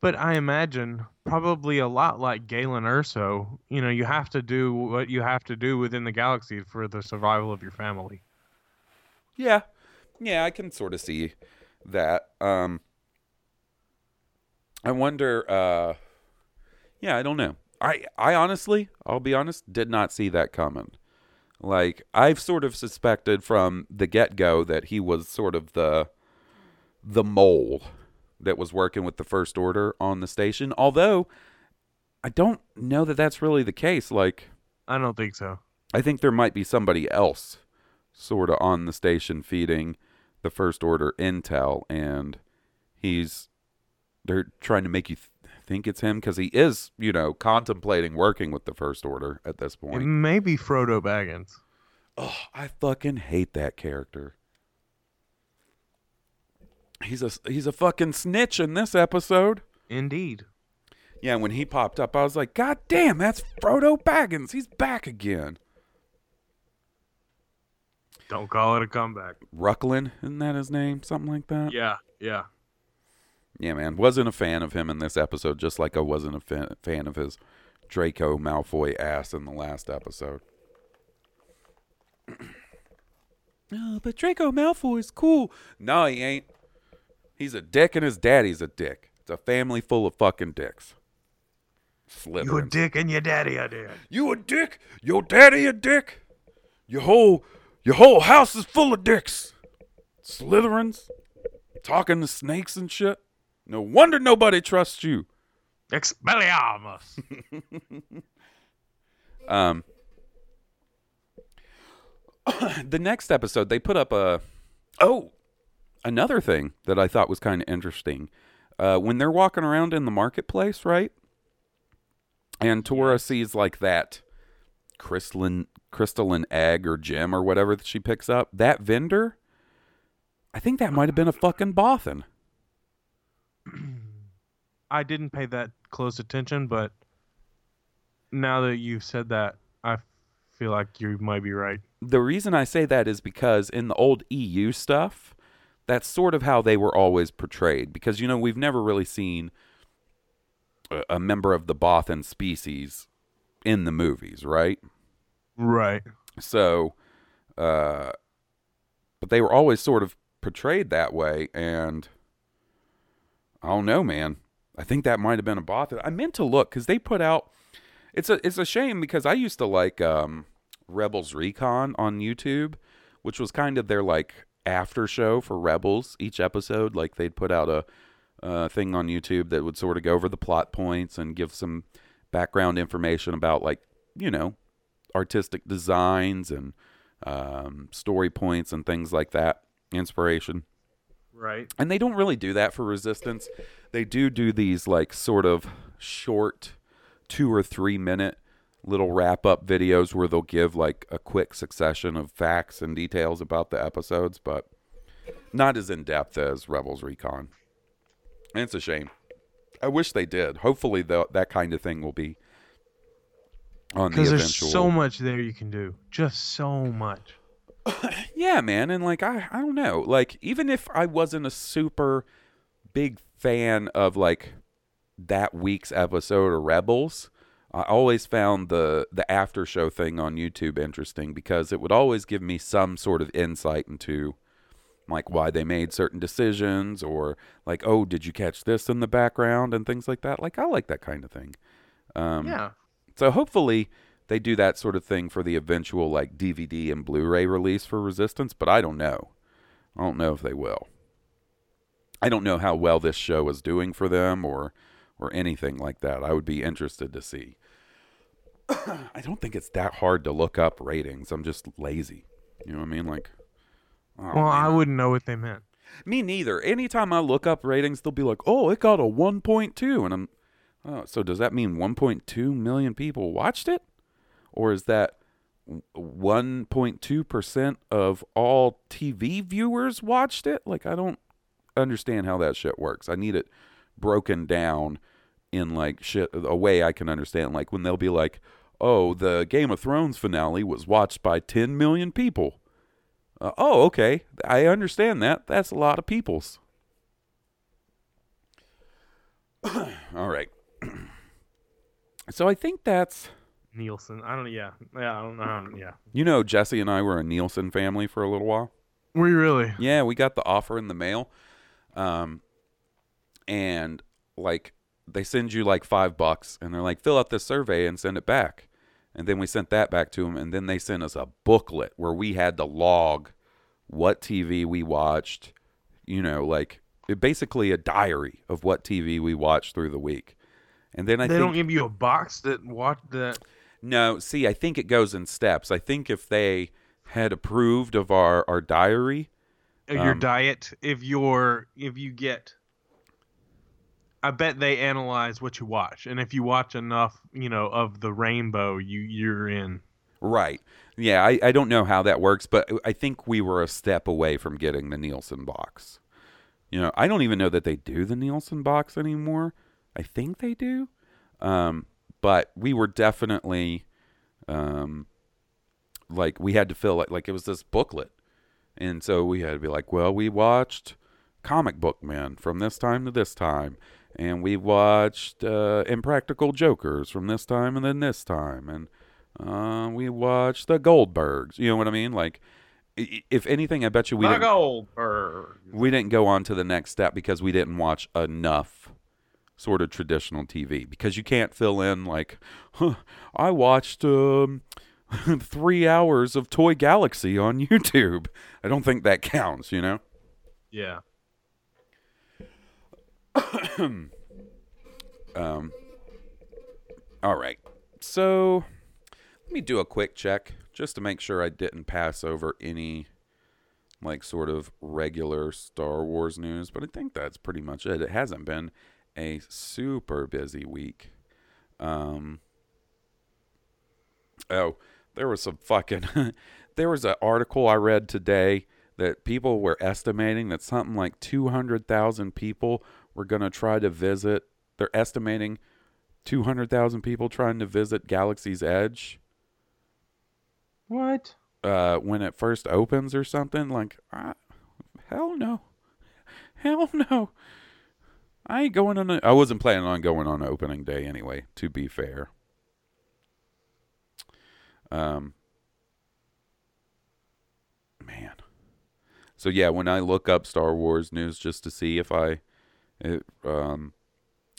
[SPEAKER 3] but I imagine probably a lot like Galen Erso. You know, you have to do what you have to do within the galaxy for the survival of your family.
[SPEAKER 2] Yeah. Yeah, I can sort of see that. Um I wonder uh Yeah, I don't know. I I honestly, I'll be honest, did not see that coming. Like I've sort of suspected from the get-go that he was sort of the the mole that was working with the first order on the station, although I don't know that that's really the case. Like
[SPEAKER 3] I don't think so.
[SPEAKER 2] I think there might be somebody else sort of on the station feeding the first order intel and he's they're trying to make you th- think it's him cuz he is, you know, contemplating working with the first order at this
[SPEAKER 3] It
[SPEAKER 2] point.
[SPEAKER 3] may be Frodo Baggins.
[SPEAKER 2] Oh, I fucking hate that character. He's a he's a fucking snitch in this episode.
[SPEAKER 3] Indeed.
[SPEAKER 2] Yeah, when he popped up, I was like, God damn, that's Frodo Baggins. He's back again.
[SPEAKER 3] Don't call it a comeback.
[SPEAKER 2] Rucklin, isn't that his name? Something like that?
[SPEAKER 3] Yeah, yeah.
[SPEAKER 2] Yeah, man. Wasn't a fan of him in this episode, just like I wasn't a fan, fan of his Draco Malfoy ass in the last episode. oh, but Draco Malfoy's cool. No, he ain't. He's a dick and his daddy's a dick. It's a family full of fucking dicks. Slytherins.
[SPEAKER 3] You a dick and your daddy a dick.
[SPEAKER 2] You a dick? Your daddy a dick? Your whole your whole house is full of dicks. Slytherins talking to snakes and shit. No wonder nobody trusts you.
[SPEAKER 3] Expelliarmus.
[SPEAKER 2] Um the next episode they put up a oh another thing that I thought was kind of interesting. Uh when they're walking around in the marketplace, right? And Torra sees like that crystalline crystalline egg or gem or whatever that she picks up. That vendor, I think that might have been a fucking Bothan.
[SPEAKER 3] I didn't pay that close attention, but now that you've said that, I feel like you might be right.
[SPEAKER 2] The reason I say that is because in the old EU stuff, that's sort of how they were always portrayed. Because you know we've never really seen a, a member of the Bothan species in the movies, right?
[SPEAKER 3] Right.
[SPEAKER 2] So, uh, but they were always sort of portrayed that way, and I don't know, man. I think that might have been a Bothan. I meant to look because they put out. It's a it's a shame because I used to like um, Rebels Recon on YouTube, which was kind of their like after show for Rebels. Each episode, like they'd put out a uh, thing on YouTube that would sort of go over the plot points and give some background information about like you know artistic designs and um, story points and things like that, inspiration.
[SPEAKER 3] Right.
[SPEAKER 2] And they don't really do that for Resistance. They do do these like sort of short, two or three minute little wrap up videos where they'll give like a quick succession of facts and details about the episodes, but not as in depth as Rebels Recon. And it's a shame. I wish they did. Hopefully, the, that kind of thing will be on the
[SPEAKER 3] Because there's
[SPEAKER 2] eventual.
[SPEAKER 3] so much there you can do. Just so much.
[SPEAKER 2] Yeah, man, and like I I don't know. Like even if I wasn't a super big fan of like that week's episode of Rebels, I always found the the after show thing on YouTube interesting because it would always give me some sort of insight into like why they made certain decisions or like oh did you catch this in the background? and things like that. Like i like that kind of thing. Um,
[SPEAKER 3] yeah.
[SPEAKER 2] so hopefully they do that sort of thing for the eventual like dvd and blu-ray release for resistance but i don't know. I don't know if they will. I don't know how well this show is doing for them or or anything like that. I would be interested to see i don't think it's that hard to look up ratings i'm just lazy you know what i mean like oh,
[SPEAKER 3] well, I wouldn't know what they meant.
[SPEAKER 2] Me neither. Anytime I look up ratings, they'll be like, "Oh, it got a 1.2," and I'm, oh, so does that mean 1.2 million people watched it, or is that 1.2 percent of all TV viewers watched it? Like, I don't understand how that shit works. I need it broken down in like shit a way I can understand. Like when they'll be like, "Oh, the Game of Thrones finale was watched by 10 million people." Uh, oh, okay. I understand that. That's a lot of peoples. All right. so I think that's
[SPEAKER 3] Nielsen. I don't. Yeah. Yeah. I don't know. Yeah.
[SPEAKER 2] you know Jesse and I were a Nielsen family for a little while.
[SPEAKER 3] Were you really?
[SPEAKER 2] Yeah, we got the offer in the mail. Um and like they send you like 5 bucks and they're like fill out this survey and send it back. And then we sent that back to them and then they sent us a booklet where we had to log what TV we watched, you know, like basically a diary of what TV we watched through the week. And then I
[SPEAKER 3] they
[SPEAKER 2] think
[SPEAKER 3] don't give you a box that watch that.
[SPEAKER 2] no, see, I think it goes in steps. I think if they had approved of our our diary,
[SPEAKER 3] your
[SPEAKER 2] Um,
[SPEAKER 3] diet if you're if you get i bet they analyze what you watch and if you watch enough you know of the rainbow you you're in
[SPEAKER 2] right? Yeah, I, I don't know how that works, but I think we were a step away from getting the Nielsen box. You know, I don't even know that they do the Nielsen box anymore. I think they do, um, but we were definitely, um, like we had to fill like like it was this booklet, and so we had to be like, well, we watched Comic Book Man from this time to this time, and we watched uh, Impractical Jokers from this time and then this time, and uh, we watched the Goldbergs. You know what I mean? Like, if anything, I bet you we
[SPEAKER 3] the
[SPEAKER 2] didn't,
[SPEAKER 3] Goldberg.
[SPEAKER 2] we didn't go on to the next step because we didn't watch enough sort of traditional TV because you can't fill in like, huh, I watched um, three hours of Toy Galaxy on YouTube. I don't think that counts. You know.
[SPEAKER 3] yeah
[SPEAKER 2] Um, all right. So let me do a quick check just to make sure I didn't pass over any like sort of regular Star Wars news, but I think that's pretty much it. It hasn't been a super busy week. Um Oh, there was some fucking there was an article I read today that people were estimating that something like 200,000 people were going to try to visit. They're estimating 200,000 people trying to visit Galaxy's Edge
[SPEAKER 3] what
[SPEAKER 2] uh, when it first opens or something. Like, I, hell no. Hell no. I ain't going on a, I wasn't planning on going on opening day anyway, to be fair. Um, man. So yeah, when I look up Star Wars news just to see if I, it um,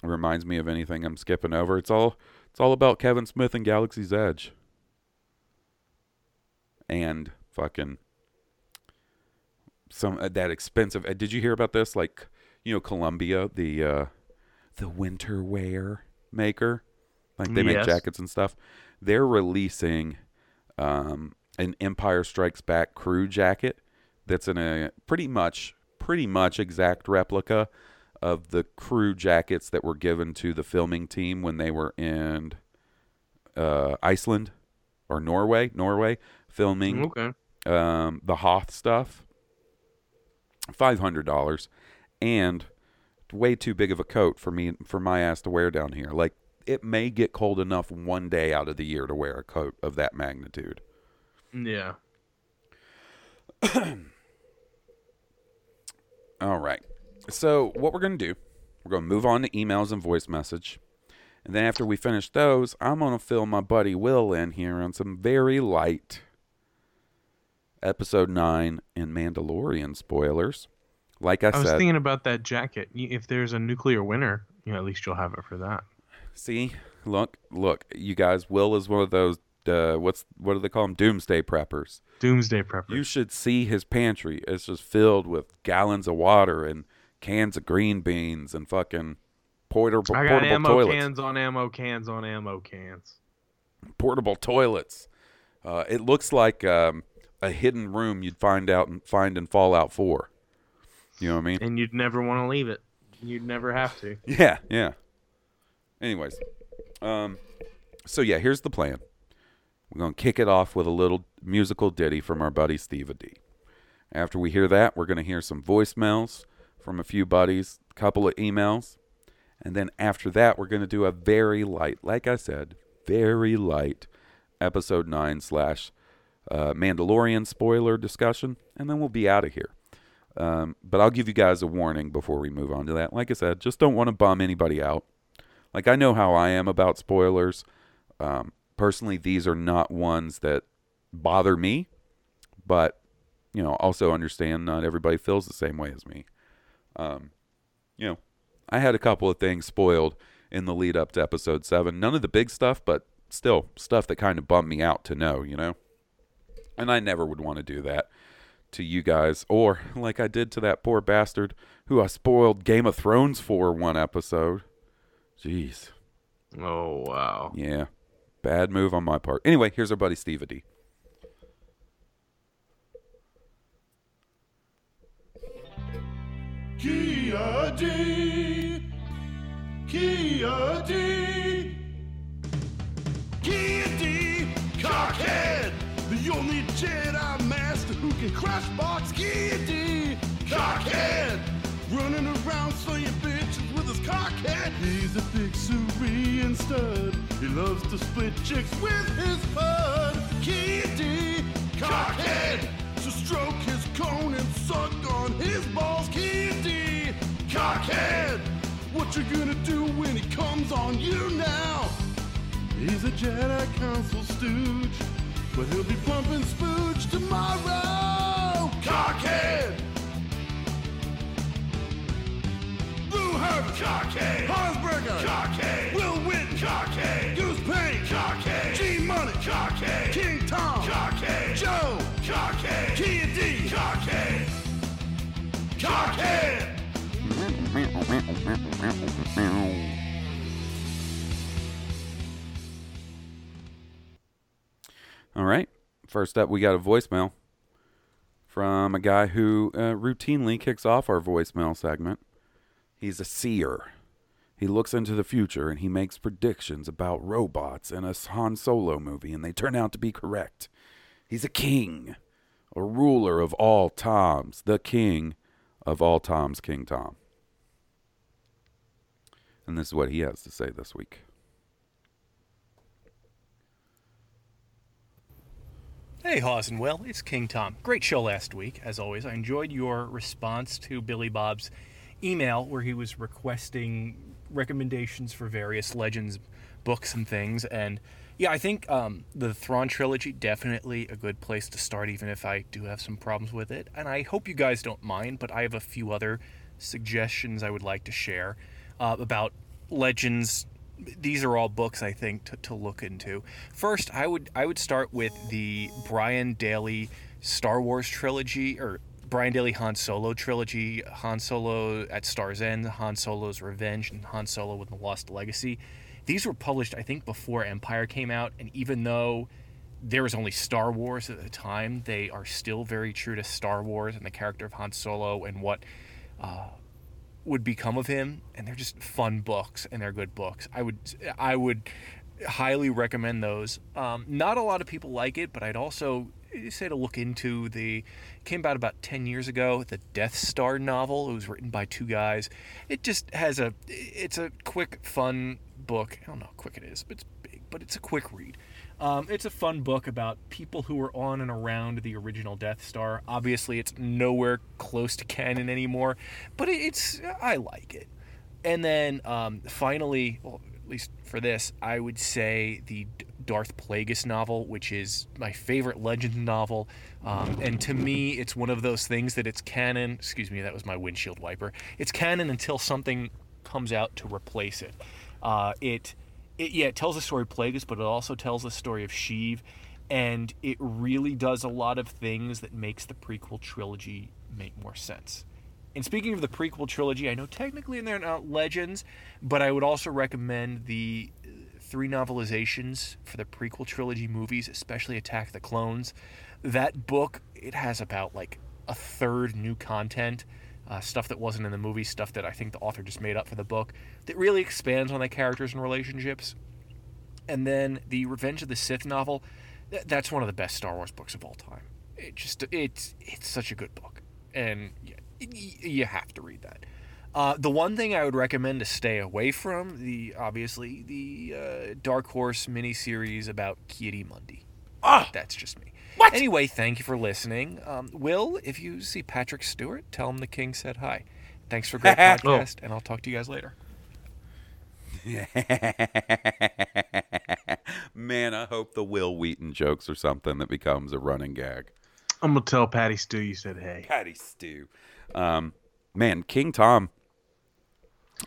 [SPEAKER 2] reminds me of anything I'm skipping over. It's all it's all about Kevin Smith and Galaxy's Edge. And fucking some uh, that expensive. Uh, did you hear about this? Like, you know, Columbia, the uh, the winter wear maker, like they make jackets and stuff. They're releasing um, an Empire Strikes Back crew jacket that's in a pretty much pretty much exact replica of the crew jackets that were given to the filming team when they were in uh, Iceland or Norway, Norway filming
[SPEAKER 3] okay
[SPEAKER 2] um, the Hoth stuff. Five hundred dollars, and way too big of a coat for me for my ass to wear down here. Like it may get cold enough one day out of the year to wear a coat of that magnitude.
[SPEAKER 3] yeah
[SPEAKER 2] All right. So what we're gonna do, we're gonna move on to emails and voice message, and then after we finish those, I'm gonna fill my buddy Will in here on some very light episode nine and Mandalorian spoilers. Like I,
[SPEAKER 3] I was thinking about that jacket. If there's a nuclear winter, you know, at least you'll have it for that.
[SPEAKER 2] see, look, look, you guys. Will is one of those. Uh, what's what do they call them? Doomsday preppers.
[SPEAKER 3] Doomsday preppers.
[SPEAKER 2] You should see his pantry. It's just filled with gallons of water and cans of green beans and fucking portable
[SPEAKER 3] I got
[SPEAKER 2] portable
[SPEAKER 3] ammo
[SPEAKER 2] toilets.
[SPEAKER 3] cans on ammo cans on ammo cans.
[SPEAKER 2] portable toilets. Uh, it looks like um, a hidden room you'd find out and find in Fallout 4. You know what I mean?
[SPEAKER 3] And you'd never want to leave it. You'd never have to.
[SPEAKER 2] Yeah, yeah. Anyways, um, so yeah, here's the plan. We're gonna kick it off with a little musical ditty from our buddy Steve D. After we hear that, we're gonna hear some voicemails from a few buddies, a couple of emails, and then after that, we're gonna do a very light, like I said, very light episode nine slash uh, Mandalorian spoiler discussion, and then we'll be out of here. Um, but I'll give you guys a warning before we move on to that. Like I said, just don't want to bum anybody out. Like I know how I am about spoilers. Um, personally, these are not ones that bother me, but you know, also understand not everybody feels the same way as me. Um, you know, I had a couple of things spoiled in the lead up to episode seven. None of the big stuff, but still stuff that kind of bummed me out to know. You know, and I never would want to do that to you guys, or like I did to that poor bastard who I spoiled Game of Thrones for one episode. Jeez.
[SPEAKER 3] Oh wow.
[SPEAKER 2] Yeah. Bad move on my part. Anyway, here's our buddy Steve D.
[SPEAKER 7] Kia D. Kia D. Kia D. Cockhead. The only Jedi Master who can crush box Kia D. Cockhead. Running around slaying bitches with his cockhead. He's a big Cerean stud. He loves to split chicks with his bud. Kia D. Cockhead. Stroke his cone and suck on his balls. D. Cockhead. What you gonna do when he comes on you now? He's a Jedi Council stooge, but he'll be pumping spooge tomorrow. Cockhead! Blue Herbert! Cockhead! Hansberger! Cockhead! Will Wheaton! Cockhead! Goose Payne! Cockhead! G Money! Cockhead! King Tom! Cockhead! Joe! Cockhead! Kia Cockhead! Cockhead!
[SPEAKER 2] All right. First up, we got a voicemail from a guy who uh, routinely kicks off our voicemail segment. He's a seer. He looks into the future and he makes predictions about robots in a Han Solo movie, and they turn out to be correct. He's a king, a ruler of all Toms, the king of all Toms, King Tom. And this is what he has to say this week.
[SPEAKER 8] Hey, Hawes and it's King Tom. Great show last week, as always. I enjoyed your response to Billy Bob's email where he was requesting recommendations for various Legends books and things. And yeah, I think um, the Thrawn trilogy definitely a good place to start, even if I do have some problems with it. And I hope you guys don't mind, but I have a few other suggestions I would like to share uh, about Legends these are all books I think to, to look into. First, I would I would start with the Brian Daley Star Wars trilogy or Brian Daley Han Solo trilogy, Han Solo at Star's End, Han Solo's Revenge, and Han Solo with the Lost Legacy. These were published I think before Empire came out, and even though there was only Star Wars at the time, they are still very true to Star Wars and the character of Han Solo and what uh, would become of him and they're just fun books and they're good books. I would i would highly recommend those. Um, not a lot of people like it but i'd also say to look into the came out about 10 years ago the death star novel. It was written by two guys. It just has a it's a quick fun book i don't know how quick it is but it's big but it's a quick read um, it's a fun book about people who were on and around the original Death Star. Obviously, it's nowhere close to canon anymore, but it's I like it. And then um, finally, well, at least for this, I would say the Darth Plagueis novel, which is my favorite Legend novel. Um, and to me, it's one of those things that it's canon. Excuse me, that was my windshield wiper. It's canon until something comes out to replace it. Uh, it, it, yeah, it tells the story of Plagueis, but it also tells the story of Sheev, and it really does a lot of things that makes the prequel trilogy make more sense. And speaking of the prequel trilogy, I know technically they're not legends, but I would also recommend the uh, three novelizations for the prequel trilogy movies, especially Attack the Clones. That book, it has about like a third new content, uh, stuff that wasn't in the movie, stuff that I think the author just made up for the book, that really expands on the characters and relationships. And then the Revenge of the Sith novel, th- that's one of the best Star Wars books of all time. It just it's it's such a good book, and yeah, you have to read that. Uh, the one thing I would recommend to stay away from the obviously the uh, Dark Horse miniseries about Ki-Adi-Mundi. Ah, that's just me. What? Anyway, thank you for listening. Um, Will, if you see Patrick Stewart, tell him the king said hi. Thanks for a great podcast, and I'll talk to you guys later.
[SPEAKER 2] Man, I hope the Will Wheaton jokes or something that becomes a running gag.
[SPEAKER 3] I'm gonna tell Patty Stew you said hey.
[SPEAKER 2] Patty Stew. Um, man, King Tom.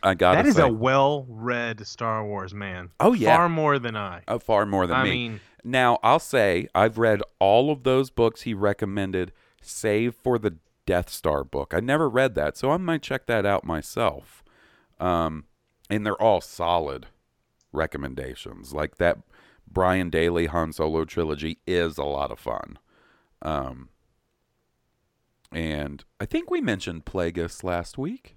[SPEAKER 2] I got
[SPEAKER 3] That is
[SPEAKER 2] say,
[SPEAKER 3] a well-read Star Wars man.
[SPEAKER 2] Oh, yeah.
[SPEAKER 3] far more than I.
[SPEAKER 2] uh, far more than
[SPEAKER 3] I
[SPEAKER 2] me.
[SPEAKER 3] mean-
[SPEAKER 2] now I'll say I've read all of those books he recommended, save for the Death Star book. I never read that, so I might check that out myself. Um, and they're all solid recommendations. Like that Brian Daley Han Solo trilogy is a lot of fun. Um, and I think we mentioned Plagueis last week.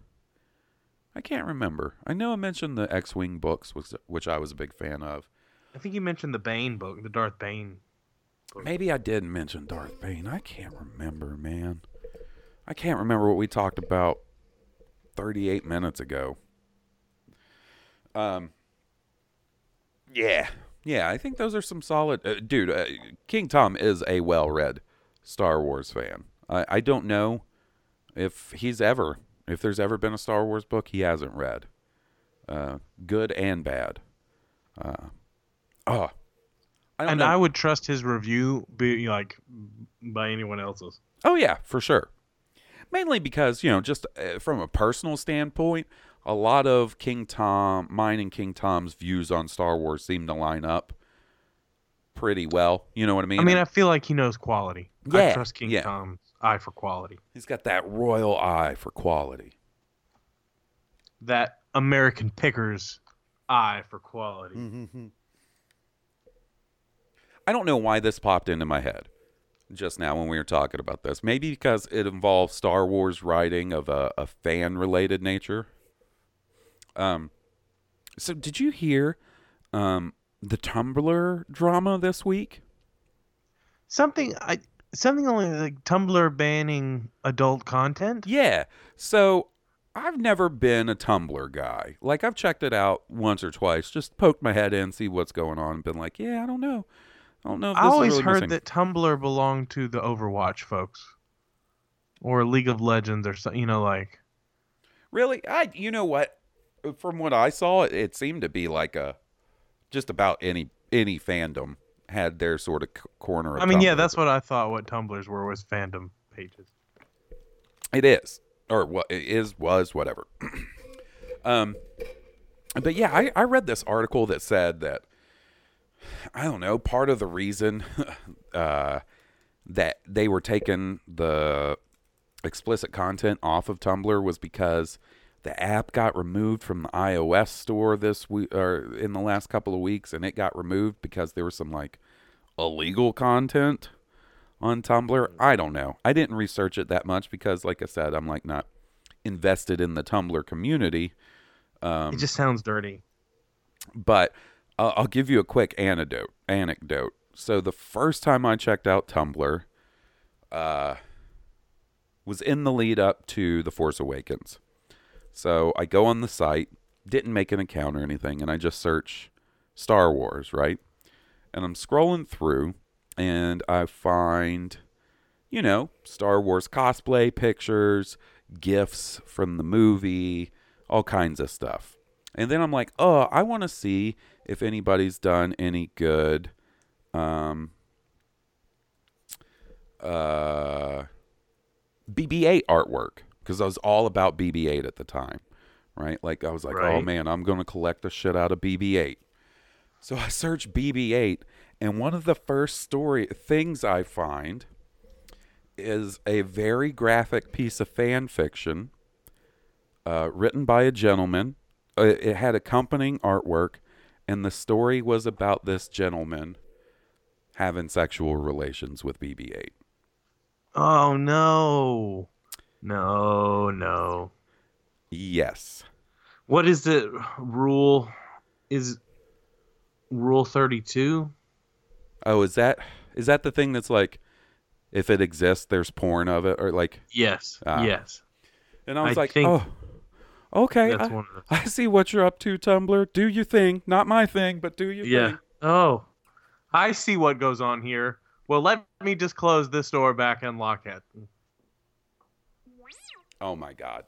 [SPEAKER 2] I can't remember. I know I mentioned the X-wing books, which, which I was a big fan of.
[SPEAKER 3] I think you mentioned the Bane book, the Darth Bane.
[SPEAKER 2] Maybe I didn't mention Darth Bane. I can't remember, man. I can't remember what we talked about 38 minutes ago. Um. Yeah, yeah. I think those are some solid. Uh, dude, uh, King Tom is a well-read Star Wars fan. I I don't know if he's ever if there's ever been a Star Wars book he hasn't read, uh, good and bad. Oh, I
[SPEAKER 3] and
[SPEAKER 2] know.
[SPEAKER 3] I would trust his review be like by anyone else's.
[SPEAKER 2] Oh yeah, for sure. Mainly because you know, just uh, from a personal standpoint, a lot of King Tom, mine and King Tom's views on Star Wars seem to line up pretty well. You know what I mean?
[SPEAKER 3] I mean, I feel like he knows quality.
[SPEAKER 2] Yeah,
[SPEAKER 3] I trust King
[SPEAKER 2] yeah.
[SPEAKER 3] Tom's eye for quality.
[SPEAKER 2] He's got that royal eye for quality.
[SPEAKER 3] That American picker's eye for quality.
[SPEAKER 2] Mm-hmm. I don't know why this popped into my head just now when we were talking about this. Maybe because it involves Star Wars writing of a, a fan related nature. Um, so did you hear um, the Tumblr drama this week?
[SPEAKER 3] Something I something only like Tumblr banning adult content.
[SPEAKER 2] Yeah. So I've never been a Tumblr guy. Like I've checked it out once or twice, just poked my head in, see what's going on, and been like, yeah, I don't know. I don't know. If
[SPEAKER 3] I
[SPEAKER 2] this is
[SPEAKER 3] always
[SPEAKER 2] really
[SPEAKER 3] heard
[SPEAKER 2] missing.
[SPEAKER 3] that Tumblr belonged to the Overwatch folks, or League of Legends, or something. You know, like
[SPEAKER 2] Really? I you know what? From what I saw, it, it seemed to be like a just about any any fandom had their sort of corner. Of
[SPEAKER 3] I mean, yeah, that's what I thought. What Tumblrs were was fandom pages.
[SPEAKER 2] it is, or what it is was whatever. um, but yeah, I I read this article that said that I don't know part of the reason uh that they were taking the explicit content off of Tumblr was because the app got removed from the iOS store this week or in the last couple of weeks and it got removed because there was some like illegal content on Tumblr. I don't know. I didn't research it that much because like I said, I'm like not invested in the Tumblr community. Um
[SPEAKER 3] It just sounds dirty.
[SPEAKER 2] but I'll, give you a quick anecdote. Anecdote. So the first time I checked out Tumblr, uh, was in the lead up to The Force Awakens. So I go on the site, didn't make an account or anything, and I just search Star Wars, right? And I'm scrolling through, and I find, you know, Star Wars cosplay pictures, gifs from the movie, all kinds of stuff. And then I'm like, oh, I want to see if anybody's done any good um, uh, BB-8 artwork because I was all about BB-8 at the time, right? Like I was like, oh man, I'm gonna collect the shit out of BB-8. So I search BB-8, and one of the first story things I find is a very graphic piece of fan fiction uh, written by a gentleman. Uh, it had accompanying artwork, and the story was about this gentleman having sexual relations with BB-8.
[SPEAKER 3] Oh no. No, no.
[SPEAKER 2] Yes.
[SPEAKER 3] What is the rule? Is rule 32?
[SPEAKER 2] Oh, is that is that the thing that's like, if it exists, there's porn of it, or like?
[SPEAKER 3] Yes.
[SPEAKER 2] Ah.
[SPEAKER 3] yes.
[SPEAKER 2] And I was
[SPEAKER 3] I
[SPEAKER 2] like,
[SPEAKER 3] think
[SPEAKER 2] oh, okay.
[SPEAKER 3] that's
[SPEAKER 2] I,
[SPEAKER 3] one of
[SPEAKER 2] I see what you're up to, Tumblr. Do your thing, not my thing, but do your thing.
[SPEAKER 3] Yeah.
[SPEAKER 2] thing.
[SPEAKER 3] Oh, I see what goes on here. Well, let me just close this door back and lock it.
[SPEAKER 2] Oh my god.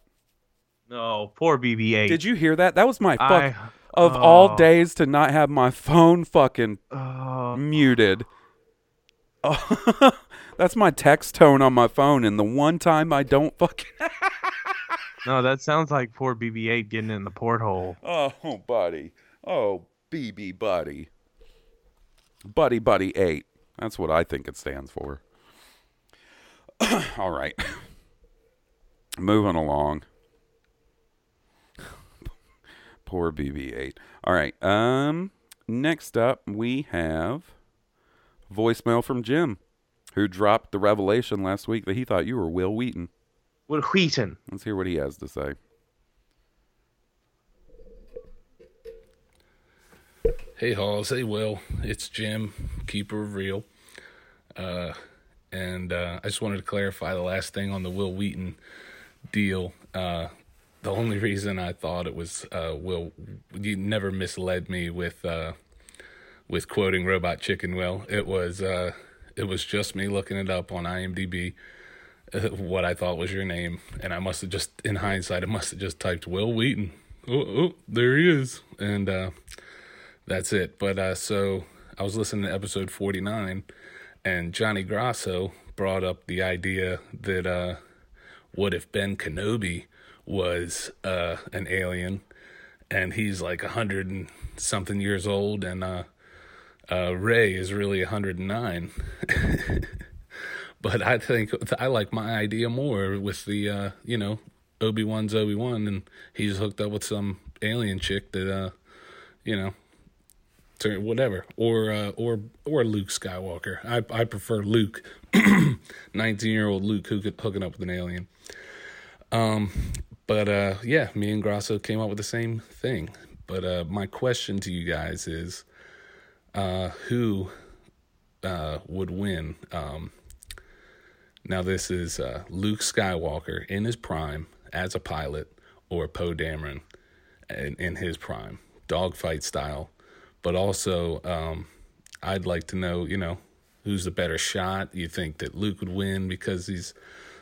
[SPEAKER 3] No, poor BB-8.
[SPEAKER 2] Did you hear that? That was my fuck
[SPEAKER 3] I-
[SPEAKER 2] of oh. all
[SPEAKER 3] oh.
[SPEAKER 2] days to not have my phone fucking
[SPEAKER 3] Oh.
[SPEAKER 2] muted. Oh, that's my text tone on my phone, and the one time I don't fucking.
[SPEAKER 3] No, that sounds like poor BB-8 getting in the porthole.
[SPEAKER 2] Oh, buddy. Oh, BB buddy. Buddy buddy 8. That's what I think it stands for. All right. Moving along. Poor BB8. All right. Um next up we have voicemail from Jim who dropped the revelation last week that he thought you were Will Wheaton.
[SPEAKER 3] Will Wheaton.
[SPEAKER 2] Let's hear what he has to say.
[SPEAKER 9] Hey Hawes, hey Will, it's Jim, keeper of real. Uh, and uh, I just wanted to clarify the last thing on the Will Wheaton deal. Uh, the only reason I thought it was uh, Will, you never misled me with uh, with quoting Robot Chicken. Will it was uh, it was just me looking it up on IMDb. What I thought was your name, and I must have just, in hindsight, I must have just typed Will Wheaton. Oh, oh there he is, and uh, that's it. But uh, so I was listening to episode 49, and Johnny Grasso brought up the idea that uh, what if Ben Kenobi was uh, an alien, and he's like a hundred and something years old, and uh, uh, Rey is really a 109. but I think I like my idea more with the uh, you know Obi Wan's Obi Wan, and he's hooked up with some alien chick that uh, you know whatever or uh, or or Luke Skywalker. I I prefer Luke, nineteen year old Luke who could hooking up with an alien. Um, but uh, yeah, me and Grasso came up with the same thing. But uh, my question to you guys is, uh, who uh, would win? Um, now this is uh, Luke Skywalker in his prime as a pilot, or Poe Dameron in, in his prime, dogfight style. But also, um, I'd like to know, you know, who's the better shot? You think that Luke would win because he's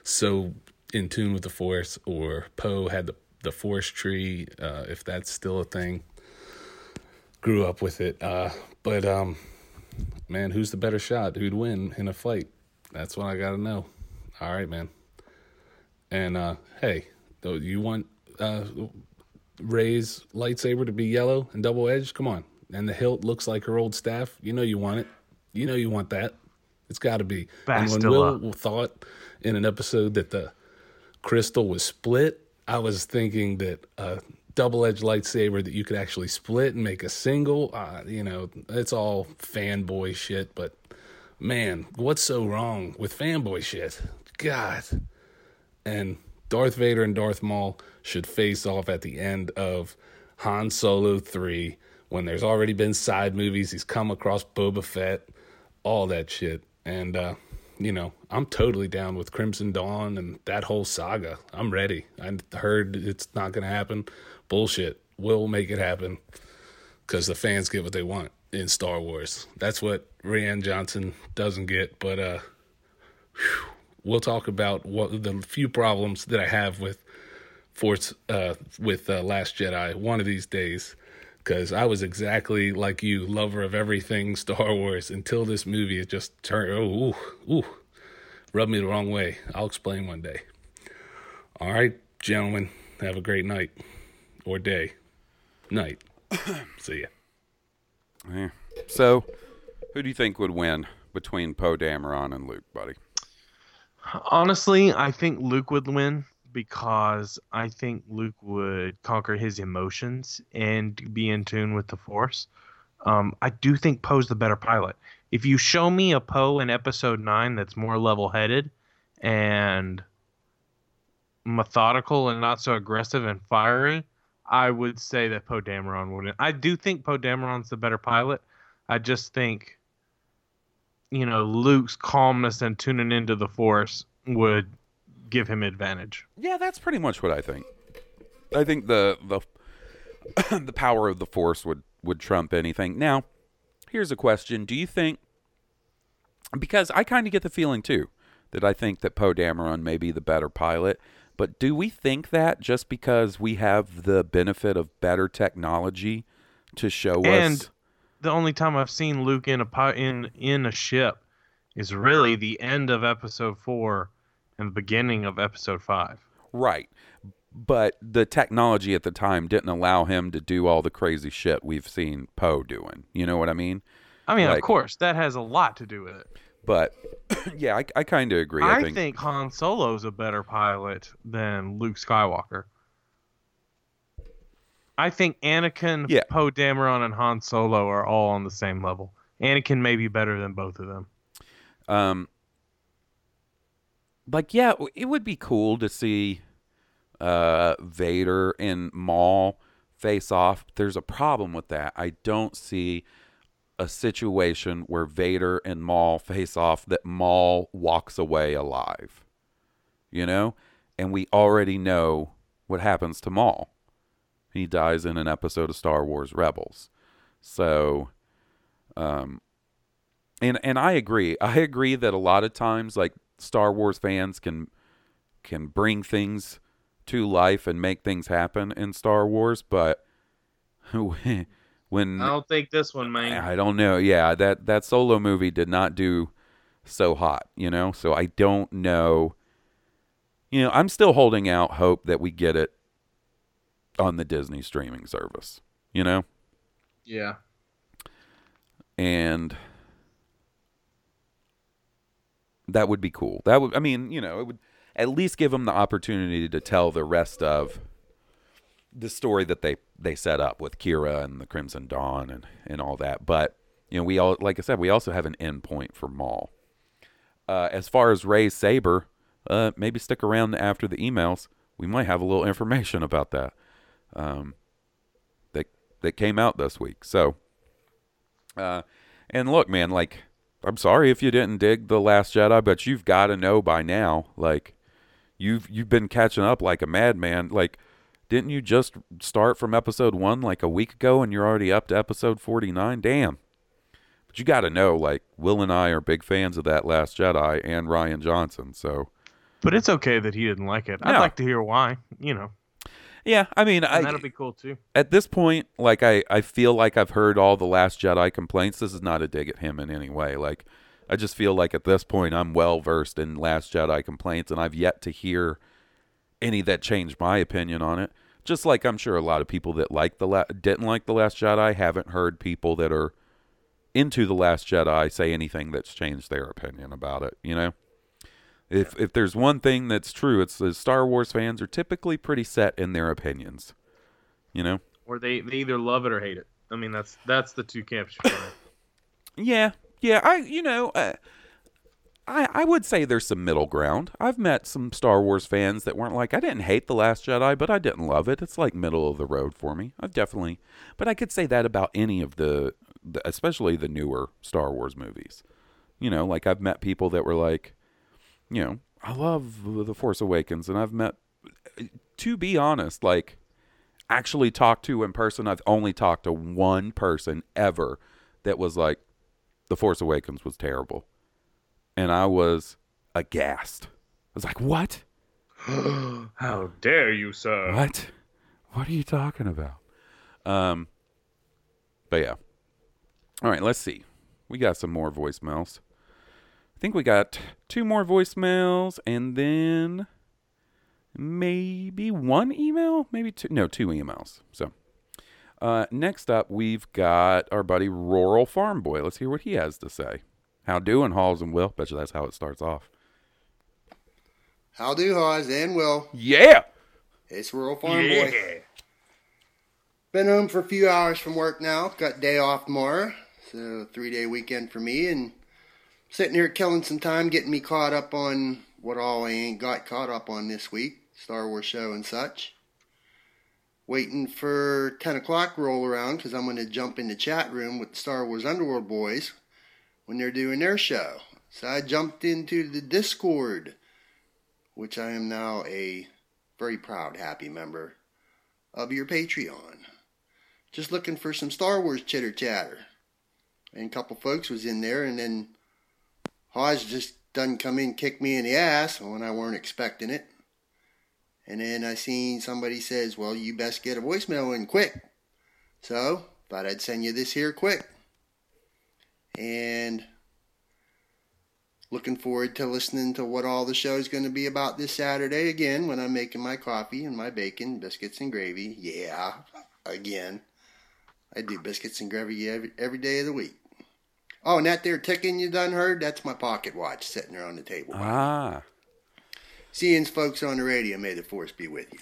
[SPEAKER 9] so in tune with the Force, or Poe had the the Force tree, uh, if that's still a thing. Grew up with it, uh, but um, man, who's the better shot? Who'd win in a fight? That's what I got to know. All right, man. And uh, hey, though you want uh, Rey's lightsaber to be yellow and double edged? Come on. And the hilt looks like her old staff. You know you want it. You know you want that. It's got to be. and when. Will thought in an episode that the crystal was split, I was thinking that a double edged lightsaber that you could actually split and make a single. Uh, you know, it's all fanboy shit, but man, what's so wrong with fanboy shit? God. And Darth Vader and Darth Maul should face off at the end of Han Solo 3 when there's already been side movies. He's come across Boba Fett, all that shit. And, uh, you know, I'm totally down with Crimson Dawn and that whole saga. I'm ready. I heard it's not going to happen. Bullshit. We'll make it happen because the fans get what they want in Star Wars. That's what Rian Johnson doesn't get. But uh, whew, we'll talk about what the few problems that I have with Force uh, with uh, Last Jedi one of these days because I was exactly like you, lover of everything Star Wars until this movie. It just turned oh ooh ooh, rubbed me the wrong way. I'll explain one day. All right, gentlemen, have a great night or day, night. See ya.
[SPEAKER 2] Yeah. So, who do you think would win between Poe Dameron and Luke, buddy?
[SPEAKER 3] Honestly, I think Luke would win because I think Luke would conquer his emotions and be in tune with the Force. Um, I do think Poe's the better pilot. If you show me a Poe in Episode Nine that's more level-headed and methodical and not so aggressive and fiery, I would say that Poe Dameron wouldn't. I do think Poe Dameron's the better pilot. I just think, you know, Luke's calmness and tuning into the Force would give him advantage.
[SPEAKER 2] Yeah, that's pretty much what I think. I think the the the power of the Force would would trump anything. Now, here's a question: Do you think? Because I kind of get the feeling too that I think that Poe Dameron may be the better pilot. But do we think that just because we have the benefit of better technology to show
[SPEAKER 3] and
[SPEAKER 2] us?
[SPEAKER 3] And the only time I've seen Luke in a in in a ship is really the end of Episode Four and the beginning of Episode Five.
[SPEAKER 2] Right. But the technology at the time didn't allow him to do all the crazy shit we've seen Poe doing. You know what I mean?
[SPEAKER 3] I mean,
[SPEAKER 2] Like-
[SPEAKER 3] of course, that has a lot to do with it.
[SPEAKER 2] But yeah, I, I kind of agree. I,
[SPEAKER 3] I
[SPEAKER 2] think,
[SPEAKER 3] think Han Solo's a better pilot than Luke Skywalker. I think Anakin,
[SPEAKER 2] Yeah.
[SPEAKER 3] Poe Dameron, and Han Solo are all on the same level. Anakin may be better than both of them.
[SPEAKER 2] um, like yeah, it would be cool to see uh Vader and Maul face off. There's a problem with that. I don't see a situation where Vader and Maul face off that Maul walks away alive. You know? And we already know what happens to Maul. He dies in an episode of Star Wars Rebels. So um and and I agree. I agree that a lot of times like Star Wars fans can can bring things to life and make things happen in Star Wars, but when
[SPEAKER 3] I don't think this one, man.
[SPEAKER 2] I don't know. Yeah, that that solo movie did not do so hot, you know. So I don't know. You know, I'm still holding out hope that we get it on the Disney streaming service. You know,
[SPEAKER 3] Yeah.
[SPEAKER 2] and that would be cool. That would, I mean, you know, it would at least give them the opportunity to tell the rest of the story that they they set up with Qi'ra and the Crimson Dawn and and all that. But you know, we all like I said, we also have an end point for Maul. Uh, as far as Rey's saber, uh, maybe stick around after the emails. We might have a little information about that. Um, that that came out this week. So, uh, and look, man, like I'm sorry if you didn't dig the Last Jedi, but you've got to know by now, like you've you've been catching up like a madman. Like, didn't you just start from episode one like a week ago, and you're already up to episode 49? Damn. But you got to know, like Will and I are big fans of that Last Jedi and Rian Johnson. So,
[SPEAKER 3] But it's okay that he didn't like it. I'd like to hear why. You know,
[SPEAKER 2] yeah, I mean, I
[SPEAKER 3] that'll be cool too.
[SPEAKER 2] at this point, like I, I feel like I've heard all the Last Jedi complaints. This is not a dig at him in any way. Like I just feel like at this point I'm well versed in Last Jedi complaints, and I've yet to hear any that changed my opinion on it. Just like I'm sure a lot of people that like the la- didn't like the Last Jedi haven't heard people that are into the Last Jedi say anything that's changed their opinion about it. You know. If if there's one thing that's true, it's that Star Wars fans are typically pretty set in their opinions. You know?
[SPEAKER 3] Or they, they either love it or hate it. I mean, that's that's the two camps.
[SPEAKER 2] Yeah, yeah. I you know, uh, I I would say there's some middle ground. I've met some Star Wars fans that weren't like I didn't hate the Last Jedi, but I didn't love it. It's like middle of the road for me. I've definitely, but I could say that about any of the, the especially the newer Star Wars movies. You know, like I've met people that were like, you know, I love the Force Awakens, and I've met, to be honest, like actually talked to in person. I've only talked to one person ever that was like, The Force Awakens was terrible. And I was aghast. I was like, what?
[SPEAKER 3] How dare you, sir?
[SPEAKER 2] What? What are you talking about? Um, but yeah. All right, let's see. We got some more voicemails. I think we got two more voicemails and then maybe one email, maybe two. No, two emails. So, uh, next up, we've got our buddy Rural Farm Boy. Let's hear what he has to say. How doing, Hawes and Will? Bet you that's how it starts off.
[SPEAKER 10] How do, Hawes and Will?
[SPEAKER 2] Yeah.
[SPEAKER 10] It's Rural Farm Boy. Been home for a few hours from work now. Got day off tomorrow. So three day weekend for me and sitting here killing some time getting me caught up on what all I ain't got caught up on this week. Star Wars show and such. Waiting for 10 o'clock roll around because I'm going to jump in the chat room with the Star Wars Underworld boys when they're doing their show. So I jumped into the Discord, which I am now a very proud, happy member of your Patreon. Just looking for some Star Wars chitter chatter. And a couple folks was in there, and then Hodge just done come in, kick me in the ass when I weren't expecting it. And then I seen somebody says, well, you best get a voicemail in quick. So, thought I'd send you this here quick. And looking forward to listening to what all the show's going to be about this Saturday again when I'm making my coffee and my bacon, biscuits and gravy. Yeah, again. I do biscuits and gravy every, every day of the week. Oh, and that there ticking you done heard? That's my pocket watch sitting there on the table.
[SPEAKER 2] Ah.
[SPEAKER 10] Seeing folks on the radio, may the force be with you.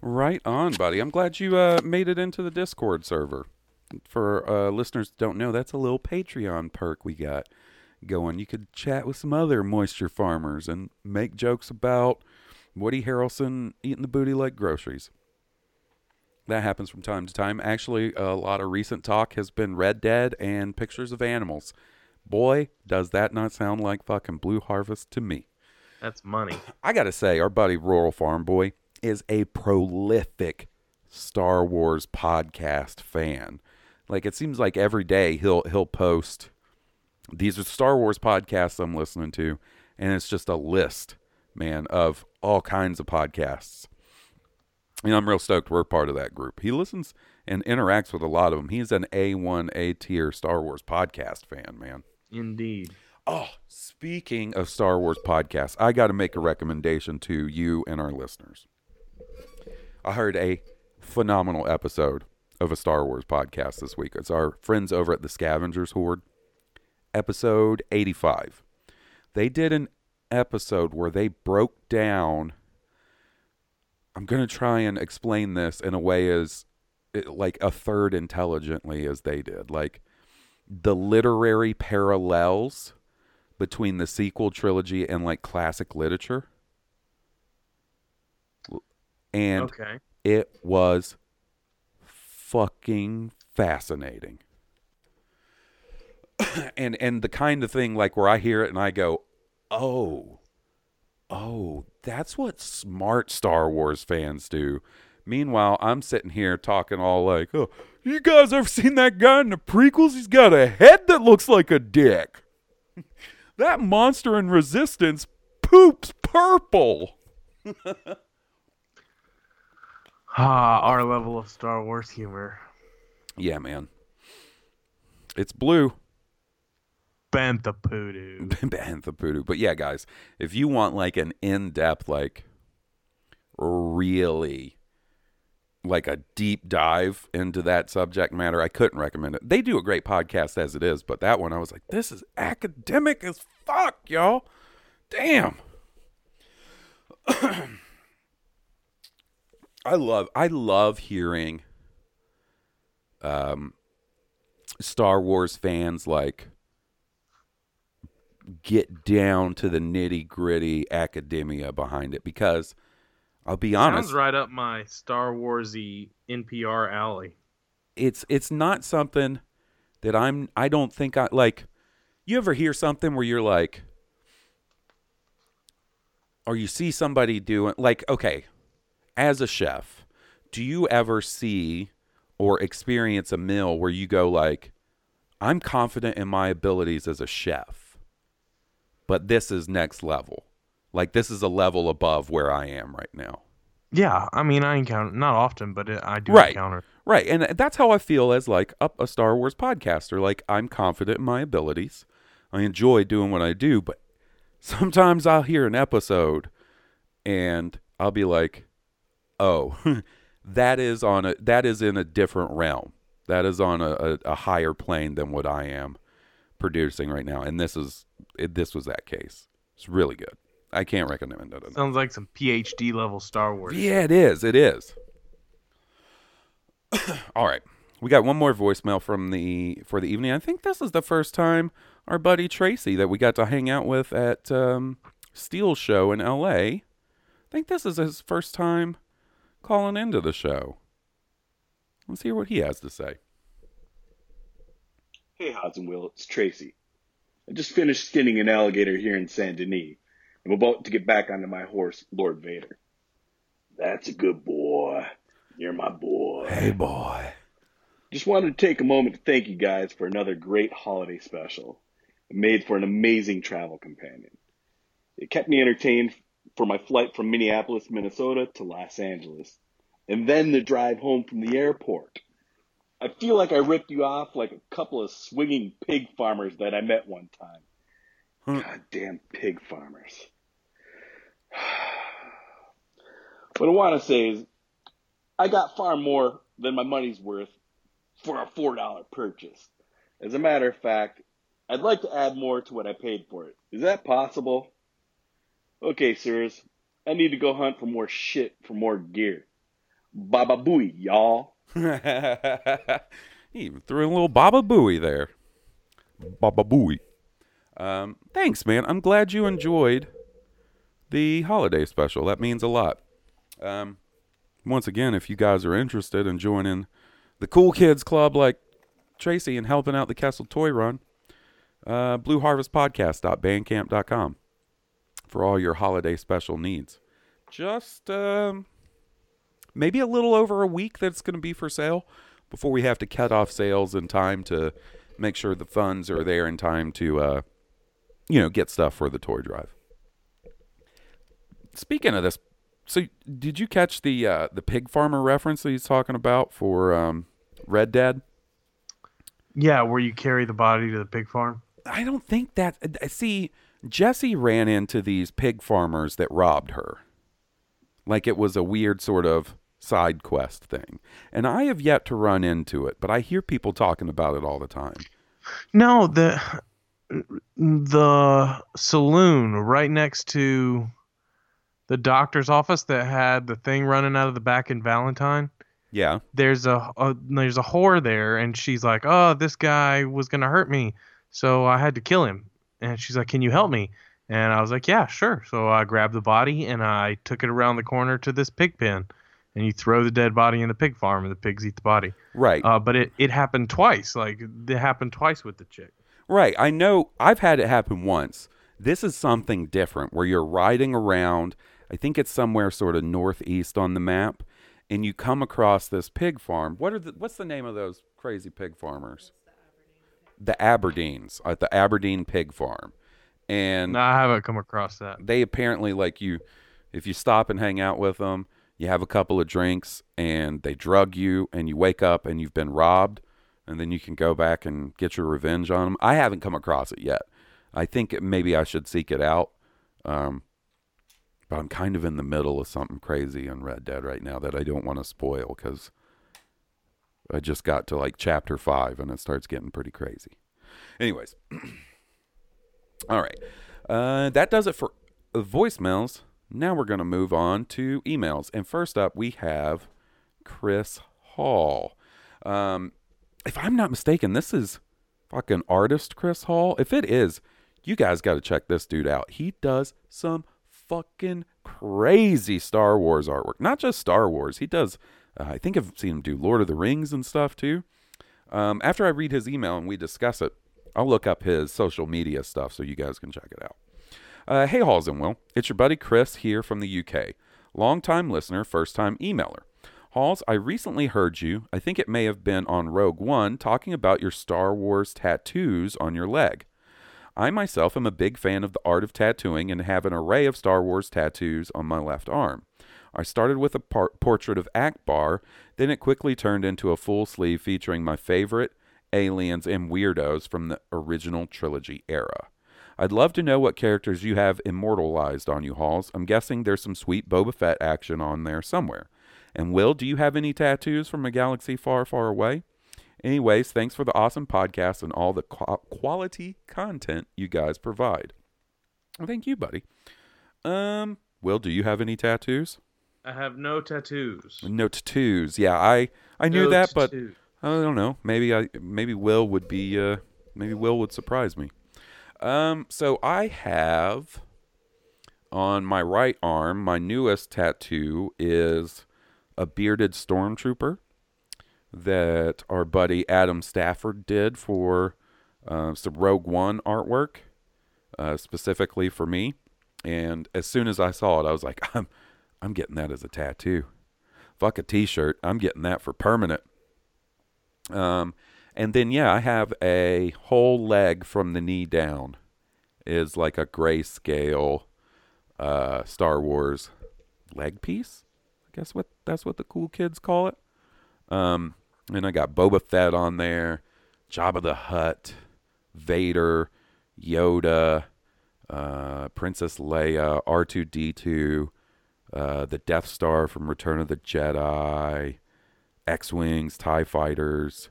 [SPEAKER 2] Right on, buddy. I'm glad you uh, made it into the Discord server. For uh, listeners that don't know, that's a little Patreon perk we got going. You could chat with some other moisture farmers and make jokes about Woody Harrelson eating the booty like groceries. That happens from time to time. Actually, a lot of recent talk has been Red Dead and pictures of animals. Boy, does that not sound like fucking Blue Harvest to me.
[SPEAKER 3] That's money.
[SPEAKER 2] I got to say, our buddy Rural Farm Boy is a prolific Star Wars podcast fan. Like it seems like every day he'll he'll post these are Star Wars podcasts I'm listening to and it's just a list, man, of all kinds of podcasts. And I'm real stoked we're part of that group. He listens and interacts with a lot of them. He's an A1 A tier Star Wars podcast fan, man.
[SPEAKER 3] Indeed.
[SPEAKER 2] Oh, speaking of Star Wars podcasts, I got to make a recommendation to you and our listeners. I heard a phenomenal episode of a Star Wars podcast this week. It's our friends over at the Scavengers Hoard, episode 85. They did an episode where they broke down. I'm going to try and explain this in a way as like a third intelligently as they did. Like the literary parallels between the sequel trilogy and like classic literature. And
[SPEAKER 3] Okay.
[SPEAKER 2] it was fucking fascinating. and and the kind of thing like where I hear it and I go, "Oh. Oh, that's what smart Star Wars fans do." Meanwhile, I'm sitting here talking all like, "Oh, you guys ever seen that guy in the prequels? He's got a head that looks like a dick." that monster in Resistance poops purple.
[SPEAKER 3] Ah, our level of Star Wars humor.
[SPEAKER 2] Yeah, man. It's blue.
[SPEAKER 3] Bantha poodoo.
[SPEAKER 2] Bantha poodoo. But yeah, guys, if you want like an in-depth, like really like a deep dive into that subject matter, I couldn't recommend it. They do a great podcast as it is, but that one I was like, this is academic as fuck, y'all. Damn. I love I love hearing um Star Wars fans like get down to the nitty gritty academia behind it because I'll be honest,
[SPEAKER 3] Sounds right up my Star Warsy NPR alley.
[SPEAKER 2] it's it's not something that I'm I don't think I like you ever hear something where you're like or you see somebody doing like okay as a chef do you ever see or experience a meal where you go like I'm confident in my abilities as a chef but this is next level. Like this is a level above where I am right now.
[SPEAKER 3] Yeah, I mean, I encounter not often, but it, I do
[SPEAKER 2] right.
[SPEAKER 3] encounter.
[SPEAKER 2] Right, and that's how I feel as like a, a Star Wars podcaster. Like I'm confident in my abilities. I enjoy doing what I do, but sometimes I'll hear an episode and I'll be like, "Oh, that is on a that is in a different realm. That is on a, a, a higher plane than what I am producing right now." And this is it, this was that case. It's really good. I can't recommend it enough.
[SPEAKER 3] Sounds like some PhD level Star Wars.
[SPEAKER 2] Yeah, it is. It is. All right. We got one more voicemail from the for the evening. I think this is the first time our buddy Tracy that we got to hang out with at um, Steel Show in L.A. I think this is his first time calling into the show. Let's hear what he has to say.
[SPEAKER 11] Hey, Hawes and Will, it's Tracy. I just finished skinning an alligator here in Saint Denis. I'm about to get back onto my horse, Lord Vader. That's a good boy. You're my boy.
[SPEAKER 2] Hey, boy.
[SPEAKER 11] Just wanted to take a moment to thank you guys for another great holiday special. Made for an amazing travel companion. It kept me entertained for my flight from Minneapolis, Minnesota to Los Angeles, and then the drive home from the airport. I feel like I ripped you off like a couple of swinging pig farmers that I met one time. Hmm. Goddamn pig farmers. What I want to say is, I got far more than my money's worth for a $4 purchase. As a matter of fact, I'd like to add more to what I paid for it. Is that possible? Okay, sirs. I need to go hunt for more shit for more gear. Baba booey, y'all.
[SPEAKER 2] he even threw in a little Baba Booey there. Baba Booey. Um, thanks, man. I'm glad you enjoyed the holiday special. That means a lot. Um, once again, if you guys are interested in joining the Cool Kids Club like Tracy and helping out the Kessel Toy Run, uh, blueharvestpodcast.bandcamp.com for all your holiday special needs. Just um, maybe a little over a week that's going to be for sale before we have to cut off sales in time to make sure the funds are there in time to, uh, you know, get stuff for the toy drive. Speaking of this, so did you catch the uh, the pig farmer reference that he's talking about for um, Red Dead?
[SPEAKER 3] Yeah, where you carry the body to the pig farm.
[SPEAKER 2] I don't think that. uh, See, Jesse ran into these pig farmers that robbed her, like it was a weird sort of side quest thing, and I have yet to run into it, but I hear people talking about it all the time.
[SPEAKER 3] No, the the saloon right next to the doctor's office that had the thing running out of the back in Valentine.
[SPEAKER 2] Yeah.
[SPEAKER 3] There's a, a there's a whore there, and she's like, "Oh, this guy was gonna hurt me, so I had to kill him." And she's like, "Can you help me?" And I was like, "Yeah, sure." So I grabbed the body and I took it around the corner to this pig pen, and you throw the dead body in the pig farm, and the pigs eat the body.
[SPEAKER 2] Right.
[SPEAKER 3] Uh, but it it happened twice. Like it happened twice with the chick.
[SPEAKER 2] Right. I know I've had it happen once. This is something different where you're riding around. I think it's somewhere sort of northeast on the map, and you come across this pig farm. What are the, what's the name of those crazy pig farmers? The Aberdeens at the Aberdeen Pig Farm. And
[SPEAKER 3] No, I haven't come across that.
[SPEAKER 2] they apparently like you if you stop and hang out with them, you have a couple of drinks and they drug you and you wake up and you've been robbed and then you can go back and get your revenge on them. I haven't come across it yet. I think it, maybe I should seek it out. Um, but I'm kind of in the middle of something crazy on Red Dead right now that I don't want to spoil because I just got to like chapter five and it starts getting pretty crazy. Anyways, all right. Uh, that does it for voicemails. Now we're going to move on to emails. And first up, we have Chris Hall. Um, if I'm not mistaken, this is fucking artist Chris Hall. If it is, you guys got to check this dude out. He does some fucking crazy Star Wars artwork. Not just Star Wars. He does, uh, I think I've seen him do Lord of the Rings and stuff too. Um, after I read his email and we discuss it, I'll look up his social media stuff so you guys can check it out. Uh, hey, Hawes and Will. It's your buddy Chris here from the UK. Longtime listener, first time emailer. Hawes, I recently heard you, I think it may have been on Rogue One, talking about your Star Wars tattoos on your leg. I myself am a big fan of the art of tattooing and have an array of Star Wars tattoos on my left arm. I started with a par- portrait of Ackbar, then it quickly turned into a full sleeve featuring my favorite aliens and weirdos from the original trilogy era. I'd love to know what characters you have immortalized on you, Hawes. I'm guessing there's some sweet Boba Fett action on there somewhere. And Will, do you have any tattoos from a galaxy far, far away? Anyways, thanks for the awesome podcast and all the qu- quality content you guys provide. Thank you, buddy. Um, Will, do you have any tattoos?
[SPEAKER 3] I have no tattoos.
[SPEAKER 2] No tattoos. Yeah, I I knew
[SPEAKER 3] No
[SPEAKER 2] that, but. I don't know. Maybe I maybe Will would be uh maybe Will would surprise me. Um, so I have on my right arm, my newest tattoo is a bearded stormtrooper that our buddy Adam Stafford did for uh, some Rogue One artwork, uh, specifically for me. And as soon as I saw it, I was like, I'm, I'm getting that as a tattoo. Fuck a T-shirt. I'm getting that for permanent. Um, and then yeah, I have a whole leg from the knee down is like a grayscale uh, Star Wars leg piece. I guess what that's what the cool kids call it. Um, and I got Boba Fett on there, Jabba the Hutt, Vader, Yoda, uh, Princess Leia, R two D two, uh, the Death Star from Return of the Jedi, X wings, Tie fighters,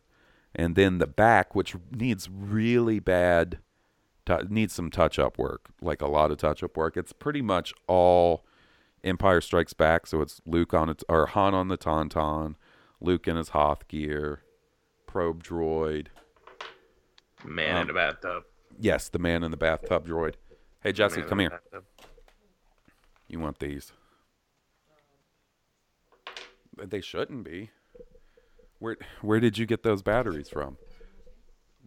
[SPEAKER 2] and then the back, which needs really bad, tou- needs some touch up work, like a lot of touch up work. It's pretty much all Empire Strikes Back, so it's Luke on its or Han on the Tauntaun, Luke in his Hoth gear, probe droid.
[SPEAKER 3] Man
[SPEAKER 2] Um,
[SPEAKER 3] in a bathtub.
[SPEAKER 2] Yes, the man in the bathtub droid. Hey Jesse, come here.
[SPEAKER 3] bathtub.
[SPEAKER 2] You want these? They shouldn't be. Where where did you get those batteries from?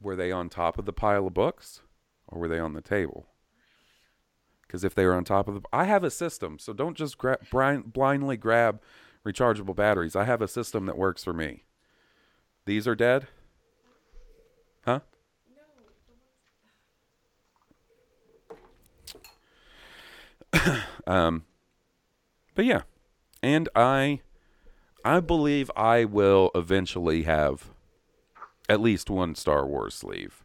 [SPEAKER 2] Were they on top of the pile of books or were they on the table? Cuz if they were on top of the I have a system, so don't just gra- blind, blindly grab rechargeable batteries. I have a system that works for me. These are dead? Huh? um but yeah and i i believe i will eventually have at least one star wars sleeve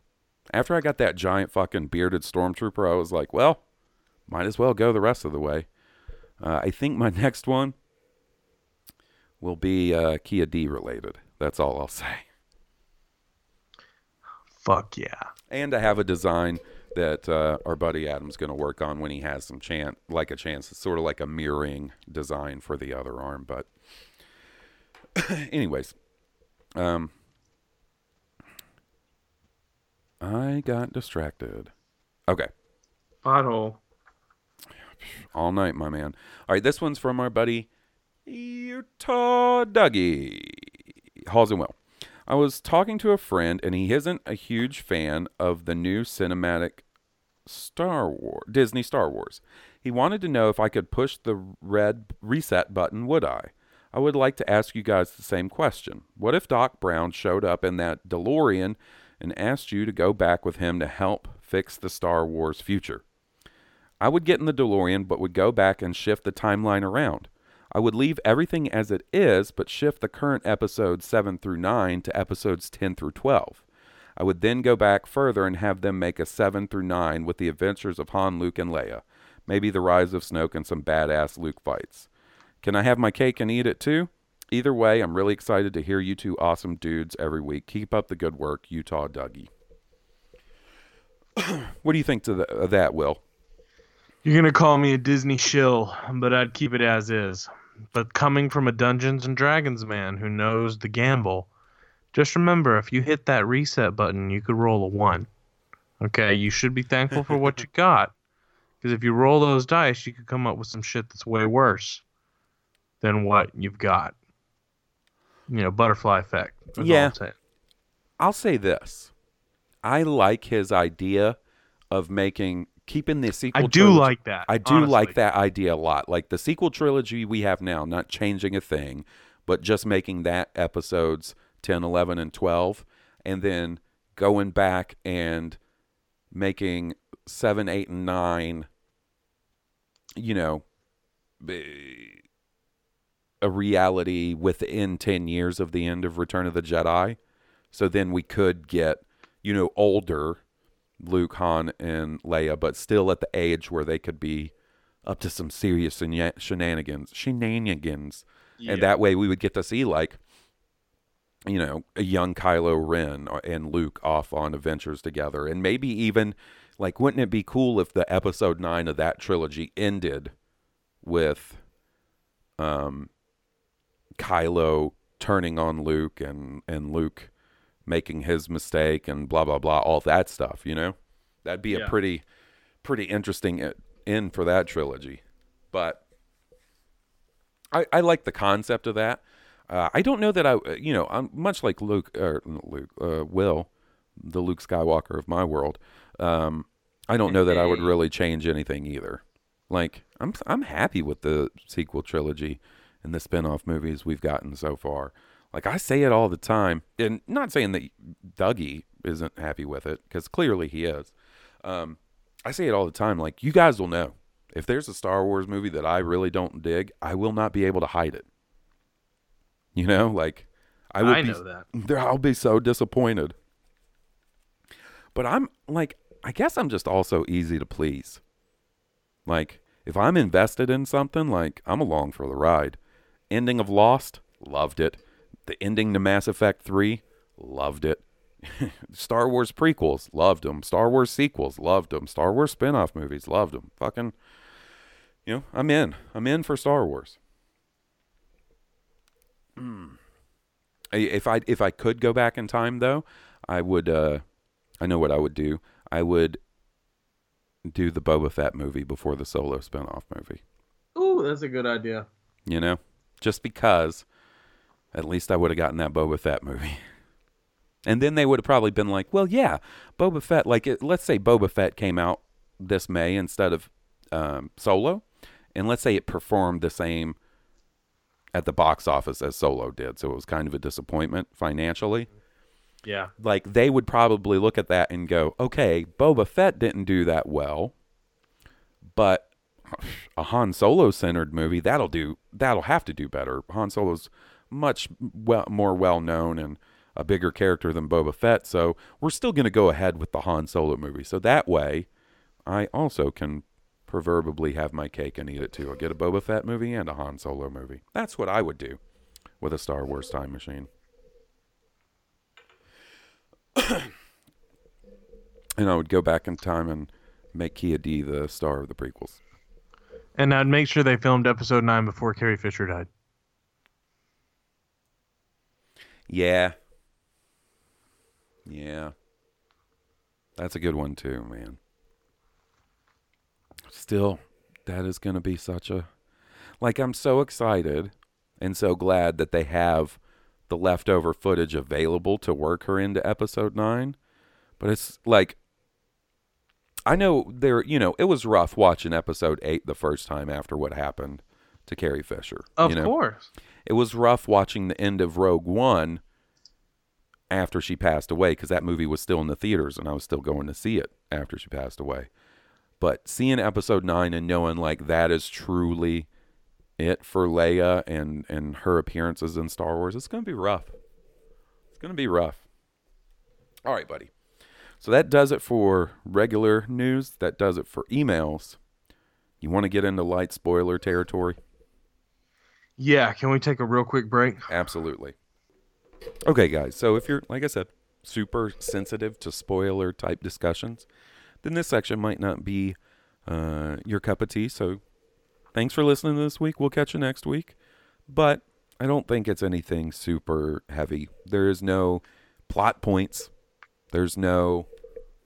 [SPEAKER 2] after i got that giant fucking bearded stormtrooper i was like well might as well go the rest of the way uh, i think my next one will be uh, Ki-Adi related that's all i'll say
[SPEAKER 3] Fuck yeah.
[SPEAKER 2] and I have a design that uh, our buddy Adam's going to work on when he has some chance, like a chance. It's sort of like a mirroring design for the other arm. But, anyways, um, I got distracted. Okay,
[SPEAKER 3] Pothole.
[SPEAKER 2] all night, my man. All right, this one's from our buddy Utah Dougie. Hawes and Will. I was talking to a friend, and he isn't a huge fan of the new cinematic Star Wars Disney Star Wars. He wanted to know if I could push the red reset button, would I? I would like to ask you guys the same question. What if Doc Brown showed up in that DeLorean and asked you to go back with him to help fix the Star Wars future? I would get in the DeLorean but would go back and shift the timeline around. I would leave everything as it is but shift the current episodes 7 through 9 to episodes 10 through 12. I would then go back further and have them make a 7 through 9 with the adventures of Han, Luke, and Leia. Maybe the rise of Snoke and some badass Luke fights. Can I have my cake and eat it too? Either way, I'm really excited to hear you two awesome dudes every week. Keep up the good work, Utah Dougie. what do you think to the, of that, Will?
[SPEAKER 3] You're gonna call me a Disney shill, but I'd keep it as is. But coming from a Dungeons and Dragons man who knows the gamble, just remember if you hit that reset button, you could roll a one. Okay, you should be thankful for what you got, because if you roll those dice, you could come up with some shit that's way worse than what you've got. You know, butterfly effect.
[SPEAKER 2] Yeah. I'll say this. I like his idea of making keeping the sequel
[SPEAKER 3] I do
[SPEAKER 2] trilogy-
[SPEAKER 3] like that,
[SPEAKER 2] I do
[SPEAKER 3] honestly.
[SPEAKER 2] like that idea a lot. Like the sequel trilogy we have now, not changing a thing, but just making that episodes 10, 11 and 12 and then going back and making seven, eight, and nine, you know, a reality within 10 years of the end of Return of the Jedi. So then we could get, you know, older Luke, Han, and Leia, but still at the age where they could be up to some serious shena- shenanigans. Shenanigans.
[SPEAKER 3] Yeah.
[SPEAKER 2] And that way we would get to see, like, you know, a young Kylo Ren and Luke off on adventures together. And maybe even, like, wouldn't it be cool if the episode nine of that trilogy ended with um, Kylo turning on Luke and, and Luke making his mistake and blah, blah, blah, all that stuff, you know? That'd be
[SPEAKER 3] Yeah.
[SPEAKER 2] a pretty, pretty interesting end for that trilogy. But I, I like the concept of that. Uh, I don't know that I, uh, you know, I'm much like Luke, or Luke, uh, Will, the Luke Skywalker of my world. Um, I don't know that I would really change anything either. Like, I'm, I'm happy with the sequel trilogy and the spin-off movies we've gotten so far. Like I say it all the time, and not saying that Dougie isn't happy with it because clearly he is. Um, I say it all the time. Like you guys will know if there's a Star Wars movie that I really don't dig, I will not be able to hide it. You know, like I will
[SPEAKER 3] I
[SPEAKER 2] be,
[SPEAKER 3] know that.
[SPEAKER 2] I'll be so disappointed. But I'm like, I guess I'm just also easy to please. Like, if I'm invested in something, like I'm along for the ride. Ending of Lost, loved it. The ending to Mass Effect 3, loved it. Star Wars prequels, loved them. Star Wars sequels, loved them. Star Wars spin-off movies, loved them. Fucking you know, I'm in. I'm in for Star Wars. Mm. If I if I could go back in time though, I would uh I know what I would do. I would do the Boba Fett movie before the solo spin-off movie.
[SPEAKER 3] Ooh, that's a good idea.
[SPEAKER 2] You know? Just because at least I would have gotten that Boba Fett movie. And then they would have probably been like, well, yeah, Boba Fett, like, it, let's say Boba Fett came out this May instead of um, Solo. And let's say it performed the same at the box office as Solo did. So it was kind of a disappointment financially.
[SPEAKER 3] Yeah.
[SPEAKER 2] Like, they would probably look at that and go, okay, Boba Fett didn't do that well, but a Han Solo centered movie that'll do that'll have to do better. Han Solo's much well more well known and a bigger character than Boba Fett, so we're still going to go ahead with the Han Solo movie. So that way, I also can proverbially have my cake and eat it too. I'll get a Boba Fett movie and a Han Solo movie. That's what I would do with a Star Wars time machine. and I would go back in time and make Ki-Adi the star of the prequels.
[SPEAKER 3] And I'd make sure they filmed episode nine before Carrie Fisher died.
[SPEAKER 2] Yeah. Yeah. That's a good one too, man. Still, that is going to be such a like I'm so excited and so glad that they have the leftover footage available to work her into episode 9. But it's like I know there, you know, it was rough watching episode 8 the first time after what happened to Carrie Fisher.
[SPEAKER 3] Of
[SPEAKER 2] you know?
[SPEAKER 3] course.
[SPEAKER 2] It was rough watching the end of Rogue One after she passed away because that movie was still in the theaters and I was still going to see it after she passed away. But seeing episode 9 and knowing like that is truly it for Leia and and her appearances in Star Wars, it's going to be rough. It's going to be rough. All right, buddy. So that does it for regular news. That does it for emails. You want to get into light spoiler territory?
[SPEAKER 3] Yeah, can we take a real quick break?
[SPEAKER 2] Absolutely. Okay, guys. So if you're, like I said, super sensitive to spoiler type discussions, then this section might not be uh, your cup of tea. So thanks for listening this week. We'll catch you next week. But I don't think it's anything super heavy. There is no plot points, there's no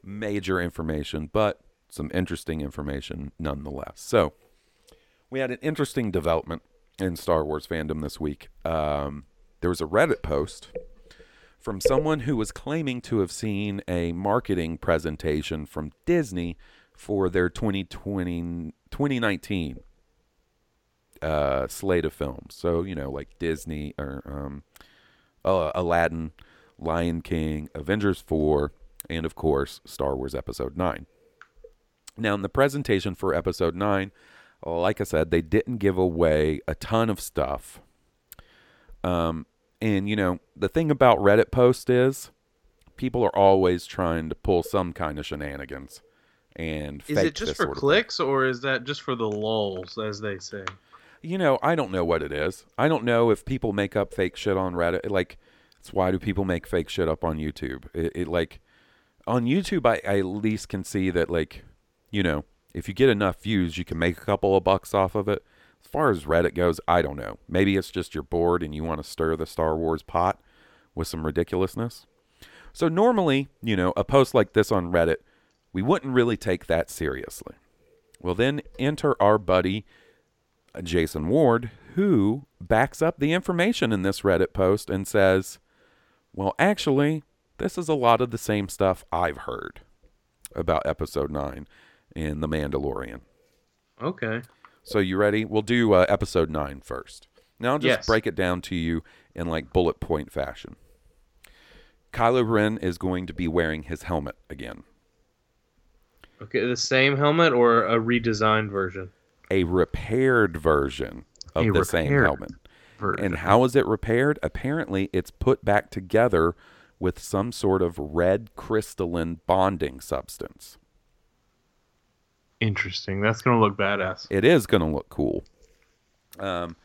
[SPEAKER 2] major information, but some interesting information nonetheless. So we had an interesting development in Star Wars fandom this week. Um, there was a Reddit post from someone who was claiming to have seen a marketing presentation from Disney for their 2020, 2019 uh, slate of films. So, you know, like Disney or um, uh, Aladdin, Lion King, Avengers 4, and of course, Star Wars Episode 9. Now, in the presentation for Episode 9, like I said, they didn't give away a ton of stuff. Um, and, you know, the thing about Reddit posts is people are always trying to pull some kind of shenanigans. And
[SPEAKER 3] Is it just for
[SPEAKER 2] sort of thing.
[SPEAKER 3] clicks or is that just for the lulls, as they say?
[SPEAKER 2] You know, I don't know what it is. I don't know if people make up fake shit on Reddit. Like, it's why do people make fake shit up on YouTube? It, it like on YouTube, I, I at least can see that, like, you know, if you get enough views, you can make a couple of bucks off of it. As far as Reddit goes, I don't know. Maybe it's just you're bored and you want to stir the Star Wars pot with some ridiculousness. So normally, you know, a post like this on Reddit, we wouldn't really take that seriously. Well, then enter our buddy uh, Jason Ward, who backs up the information in this Reddit post and says, Well, actually, this is a lot of the same stuff I've heard about episode 9 in The Mandalorian.
[SPEAKER 3] Okay.
[SPEAKER 2] So, you ready? We'll do uh, episode 9 first. Now, I'll just
[SPEAKER 3] Yes.
[SPEAKER 2] break it down to you in like bullet point fashion. Kylo Ren is going to be wearing his helmet again.
[SPEAKER 3] Okay, the same helmet or a redesigned version?
[SPEAKER 2] a repaired version of
[SPEAKER 3] A
[SPEAKER 2] the same
[SPEAKER 3] repaired
[SPEAKER 2] And how is it repaired? Apparently, it's put back together with some sort of red crystalline bonding substance.
[SPEAKER 3] Interesting. That's gonna look badass.
[SPEAKER 2] It is going to look cool. Um,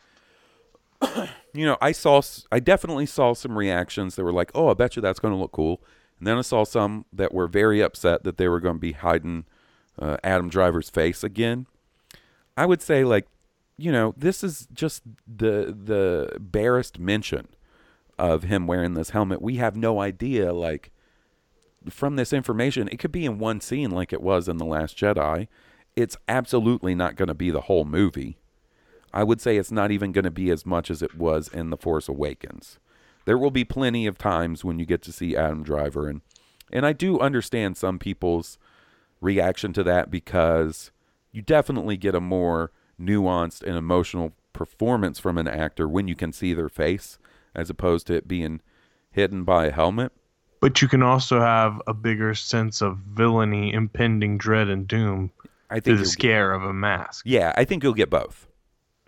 [SPEAKER 2] you know, I saw, I definitely saw some reactions that were like, "Oh, I bet you that's going to look cool," and then I saw some that were very upset that they were going to be hiding uh, Adam Driver's face again. I would say, like, you know, this is just the the barest mention of him wearing this helmet. We have no idea, like, from this information, it could be in one scene like it was in The Last Jedi. It's absolutely not going to be the whole movie. I would say it's not even going to be as much as it was in The Force Awakens. There will be plenty of times when you get to see Adam Driver and and I do understand some people's reaction to that because you definitely get a more nuanced and emotional performance from an actor when you can see their face as opposed to it being hidden by a helmet.
[SPEAKER 3] But you can also have a bigger sense of villainy, impending dread, and doom
[SPEAKER 2] I think
[SPEAKER 3] through the
[SPEAKER 2] you'll get-
[SPEAKER 3] scare of a mask.
[SPEAKER 2] Yeah, I think you'll get both.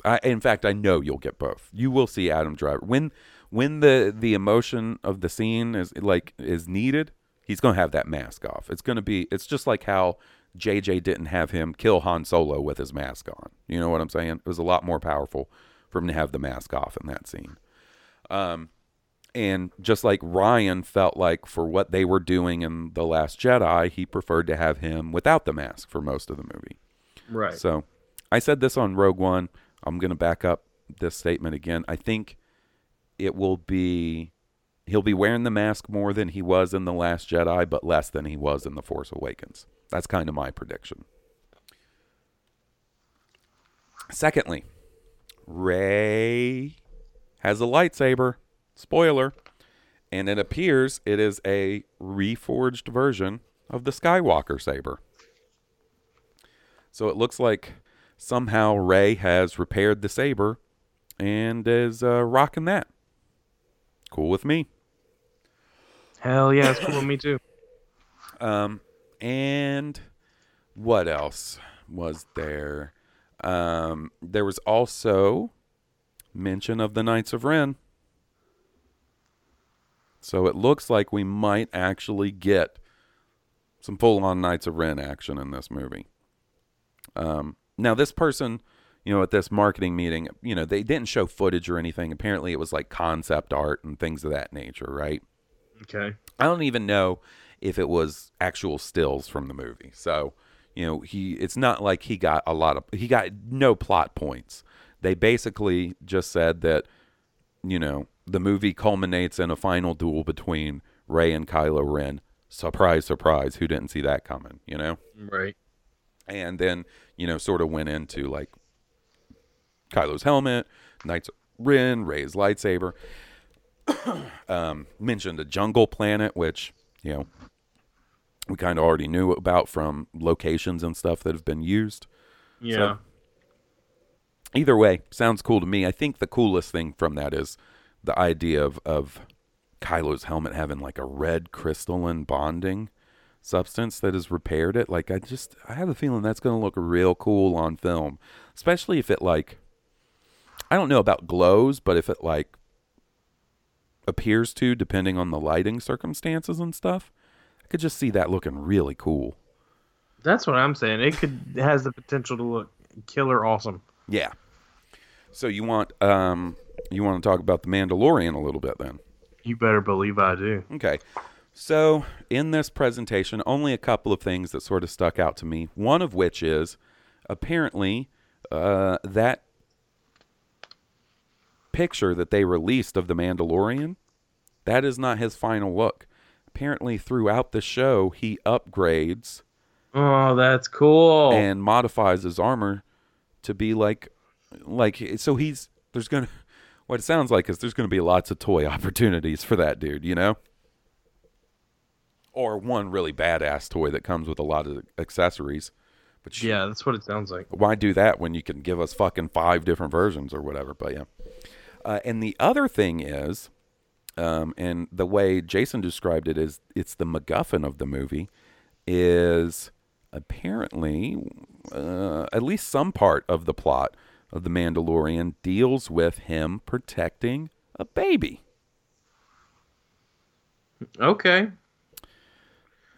[SPEAKER 2] I, in fact, I know you'll get both. You will see Adam Driver when when the the emotion of the scene is like is needed. He's going to have that mask off. It's going to be. It's just like how JJ didn't have him kill Han Solo with his mask on. You know what I'm saying? It was a lot more powerful for him to have the mask off in that scene. Um, and just like Rian felt like for what they were doing in the Last Jedi, he preferred to have him without the mask for most of the movie.
[SPEAKER 3] Right.
[SPEAKER 2] So I said this on Rogue One. I'm going to back up this statement again. I think it will be he'll be wearing the mask more than he was in the last Jedi, but less than he was in the Force Awakens. That's kind of my prediction. Secondly, Rey has a lightsaber. Spoiler. And it appears it is a reforged version of the Skywalker saber. So it looks like somehow Rey has repaired the saber and is uh, rocking that. Cool with me.
[SPEAKER 3] Hell yeah, it's cool with me too.
[SPEAKER 2] Um, and what else was there? Um, there was also mention of the Knights of Ren. So it looks like we might actually get some full on Knights of Ren action in this movie. Um, now, this person, you know, at this marketing meeting, you know, they didn't show footage or anything. Apparently, it was like concept art and things of that nature, right?
[SPEAKER 3] Okay.
[SPEAKER 2] I don't even know if it was actual stills from the movie. So, you know, he it's not like he got a lot of he got no plot points. They basically just said that you know, the movie culminates in a final duel between Rey and Kylo Ren. Surprise, surprise, who didn't see that coming, you know?
[SPEAKER 3] Right.
[SPEAKER 2] And then, you know, sort of went into like Kylo's helmet, Knights Ren, Rey's lightsaber. um, mentioned a jungle planet, which, you know, we kind of already knew about from locations and stuff that have been used.
[SPEAKER 3] Yeah.
[SPEAKER 2] either way, sounds cool to me. I think the coolest thing from that is the idea of, of Kylo's helmet having like a red crystalline bonding. substance that has repaired it. Like I just I have a feeling that's going to look real cool on film, especially if it like I don't know about glows, but if it like appears to depending on the lighting circumstances and stuff, could just see that looking really cool.
[SPEAKER 3] That's what I'm saying. It could it has the potential to look killer awesome.
[SPEAKER 2] Yeah. So you want um you want to talk about the Mandalorian a little bit then?
[SPEAKER 3] You better believe I do.
[SPEAKER 2] Okay. So, in this presentation, only a couple of things that sort of stuck out to me. One of which is apparently uh, that picture that they released of the Mandalorian, that is not his final look. Apparently, throughout the show, he upgrades.
[SPEAKER 3] Oh, that's cool.
[SPEAKER 2] And modifies his armor to be like, like so he's there's gonna. What it sounds like is there's going to be lots of toy opportunities for that dude, you know or one really badass toy that comes with a lot of accessories.
[SPEAKER 3] But yeah, that's what it sounds like.
[SPEAKER 2] Why do that when you can give us fucking five different versions or whatever? But yeah. Uh, and the other thing is, um, and the way Jason described it is, it's the MacGuffin of the movie, is apparently uh, at least some part of the plot of the Mandalorian deals with him protecting a baby.
[SPEAKER 3] Okay.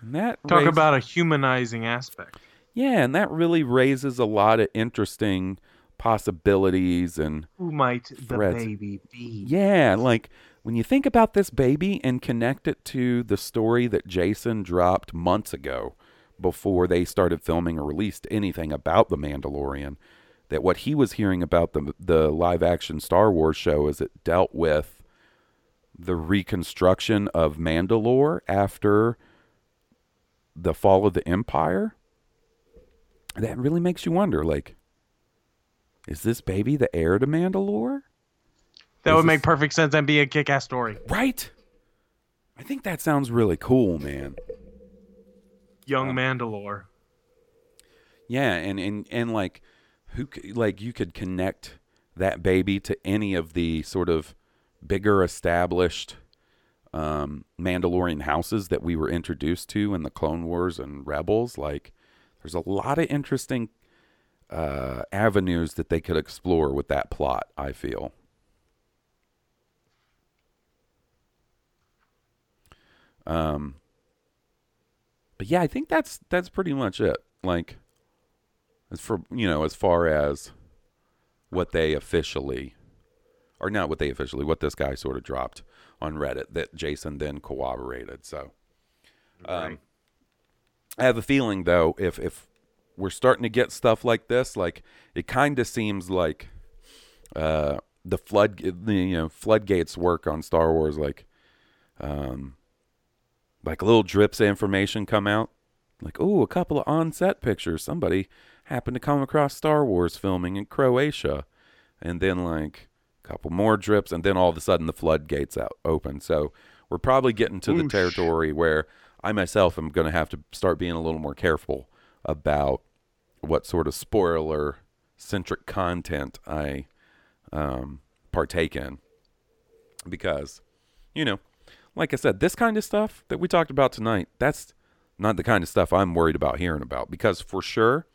[SPEAKER 2] And that
[SPEAKER 3] talk about a humanizing aspect.
[SPEAKER 2] Yeah, and that really raises a lot of interesting possibilities and
[SPEAKER 3] who might
[SPEAKER 2] threats.
[SPEAKER 3] the baby be?
[SPEAKER 2] Yeah, like when you think about this baby and connect it to the story that Jason dropped months ago before they started filming or released anything about the Mandalorian, that what he was hearing about the the live action Star Wars show is it dealt with the reconstruction of Mandalore after the fall of the empire? That really makes you wonder like is this baby the heir to mandalore
[SPEAKER 3] that would make perfect sense and be a kick-ass story
[SPEAKER 2] right i think that sounds really cool man
[SPEAKER 3] young um, mandalore
[SPEAKER 2] yeah and and and like who like you could connect that baby to any of the sort of bigger established um, Mandalorian houses that we were introduced to in the Clone Wars and Rebels. Like, there's a lot of interesting uh, avenues that they could explore with that plot. I feel. Um, but yeah, I think that's that's pretty much it. Like, as for you know, as far as what they officially, or not what they officially, what this guy sort of dropped on Reddit that Jason then corroborated. So, um, right. I have a feeling though, if if we're starting to get stuff like this, like it kind of seems like uh, the flood, the, you know, floodgates work on Star Wars, like, um, like little drips of information come out, like oh, a couple of on-set pictures. Somebody happened to come across Star Wars filming in Croatia, and then like a couple more drips, and then all of a sudden the floodgates out open. So we're probably getting to Oosh. the territory where I myself am going to have to start being a little more careful about what sort of spoiler centric content I um, partake in. Because, you know, like I said, this kind of stuff that we talked about tonight, that's not the kind of stuff I'm worried about hearing about. Because for sure,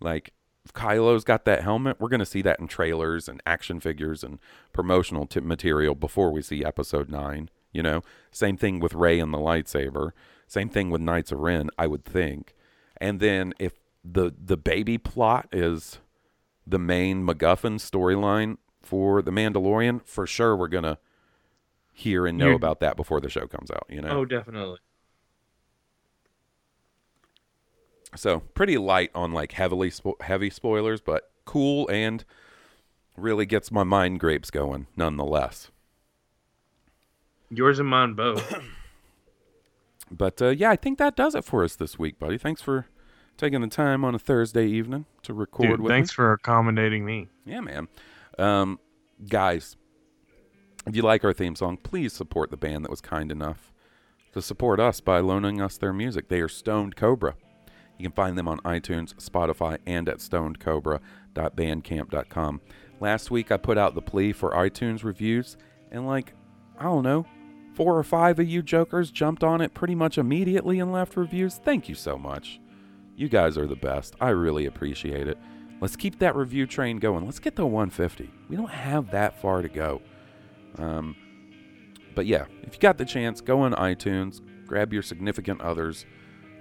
[SPEAKER 2] like Kylo's got that helmet, we're going to see that in trailers and action figures and promotional t- material before we see episode 9, you know? Same thing with Rey and the lightsaber. Same thing with Knights of Ren, I would think. And then if the the baby plot is the main MacGuffin storyline for The Mandalorian, for sure we're going to hear and know You're... about that before the show comes out, you know?
[SPEAKER 3] Oh, definitely.
[SPEAKER 2] So pretty light on like heavily spo- heavy spoilers, but cool and really gets my mind grapes going nonetheless.
[SPEAKER 3] Yours and mine both.
[SPEAKER 2] but uh, yeah, I think that does it for us this week, buddy. Thanks for taking the time on a Thursday evening to record
[SPEAKER 3] Dude,
[SPEAKER 2] with
[SPEAKER 3] thanks
[SPEAKER 2] me.
[SPEAKER 3] for accommodating me.
[SPEAKER 2] Yeah, man. Um, guys, if you like our theme song, please support the band that was kind enough to support us by loaning us their music. They are Stoned Cobra. You can find them on iTunes, Spotify, and at stonedcobra.bandcamp.com. Last week I put out the plea for iTunes reviews, and like, I don't know, four or five of you jokers jumped on it pretty much immediately and left reviews. Thank you so much. You guys are the best. I really appreciate it. Let's keep that review train going. Let's get to 150. We don't have that far to go. Um, but yeah, if you got the chance, go on iTunes, grab your significant others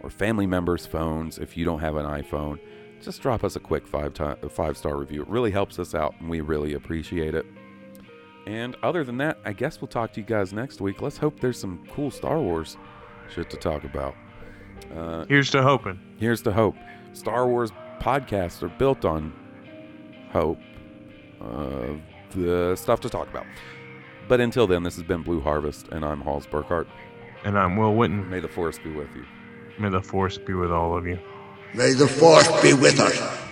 [SPEAKER 2] or family members' phones if you don't have an iPhone. Just drop us a quick five time, five star review. It really helps us out, and we really appreciate it. And other than that, I guess we'll talk to you guys next week. Let's hope there's some cool Star Wars shit to talk about. Uh,
[SPEAKER 3] Here's to hoping.
[SPEAKER 2] Here's to hope. Star Wars podcasts are built on hope. Uh, the stuff to talk about. But until then, this has been Blue Harvest, and I'm Hawes Burkhart.
[SPEAKER 3] And I'm Will Wheaton.
[SPEAKER 2] May the Force be with you.
[SPEAKER 3] May the Force be with all of you.
[SPEAKER 12] May the Force be with us.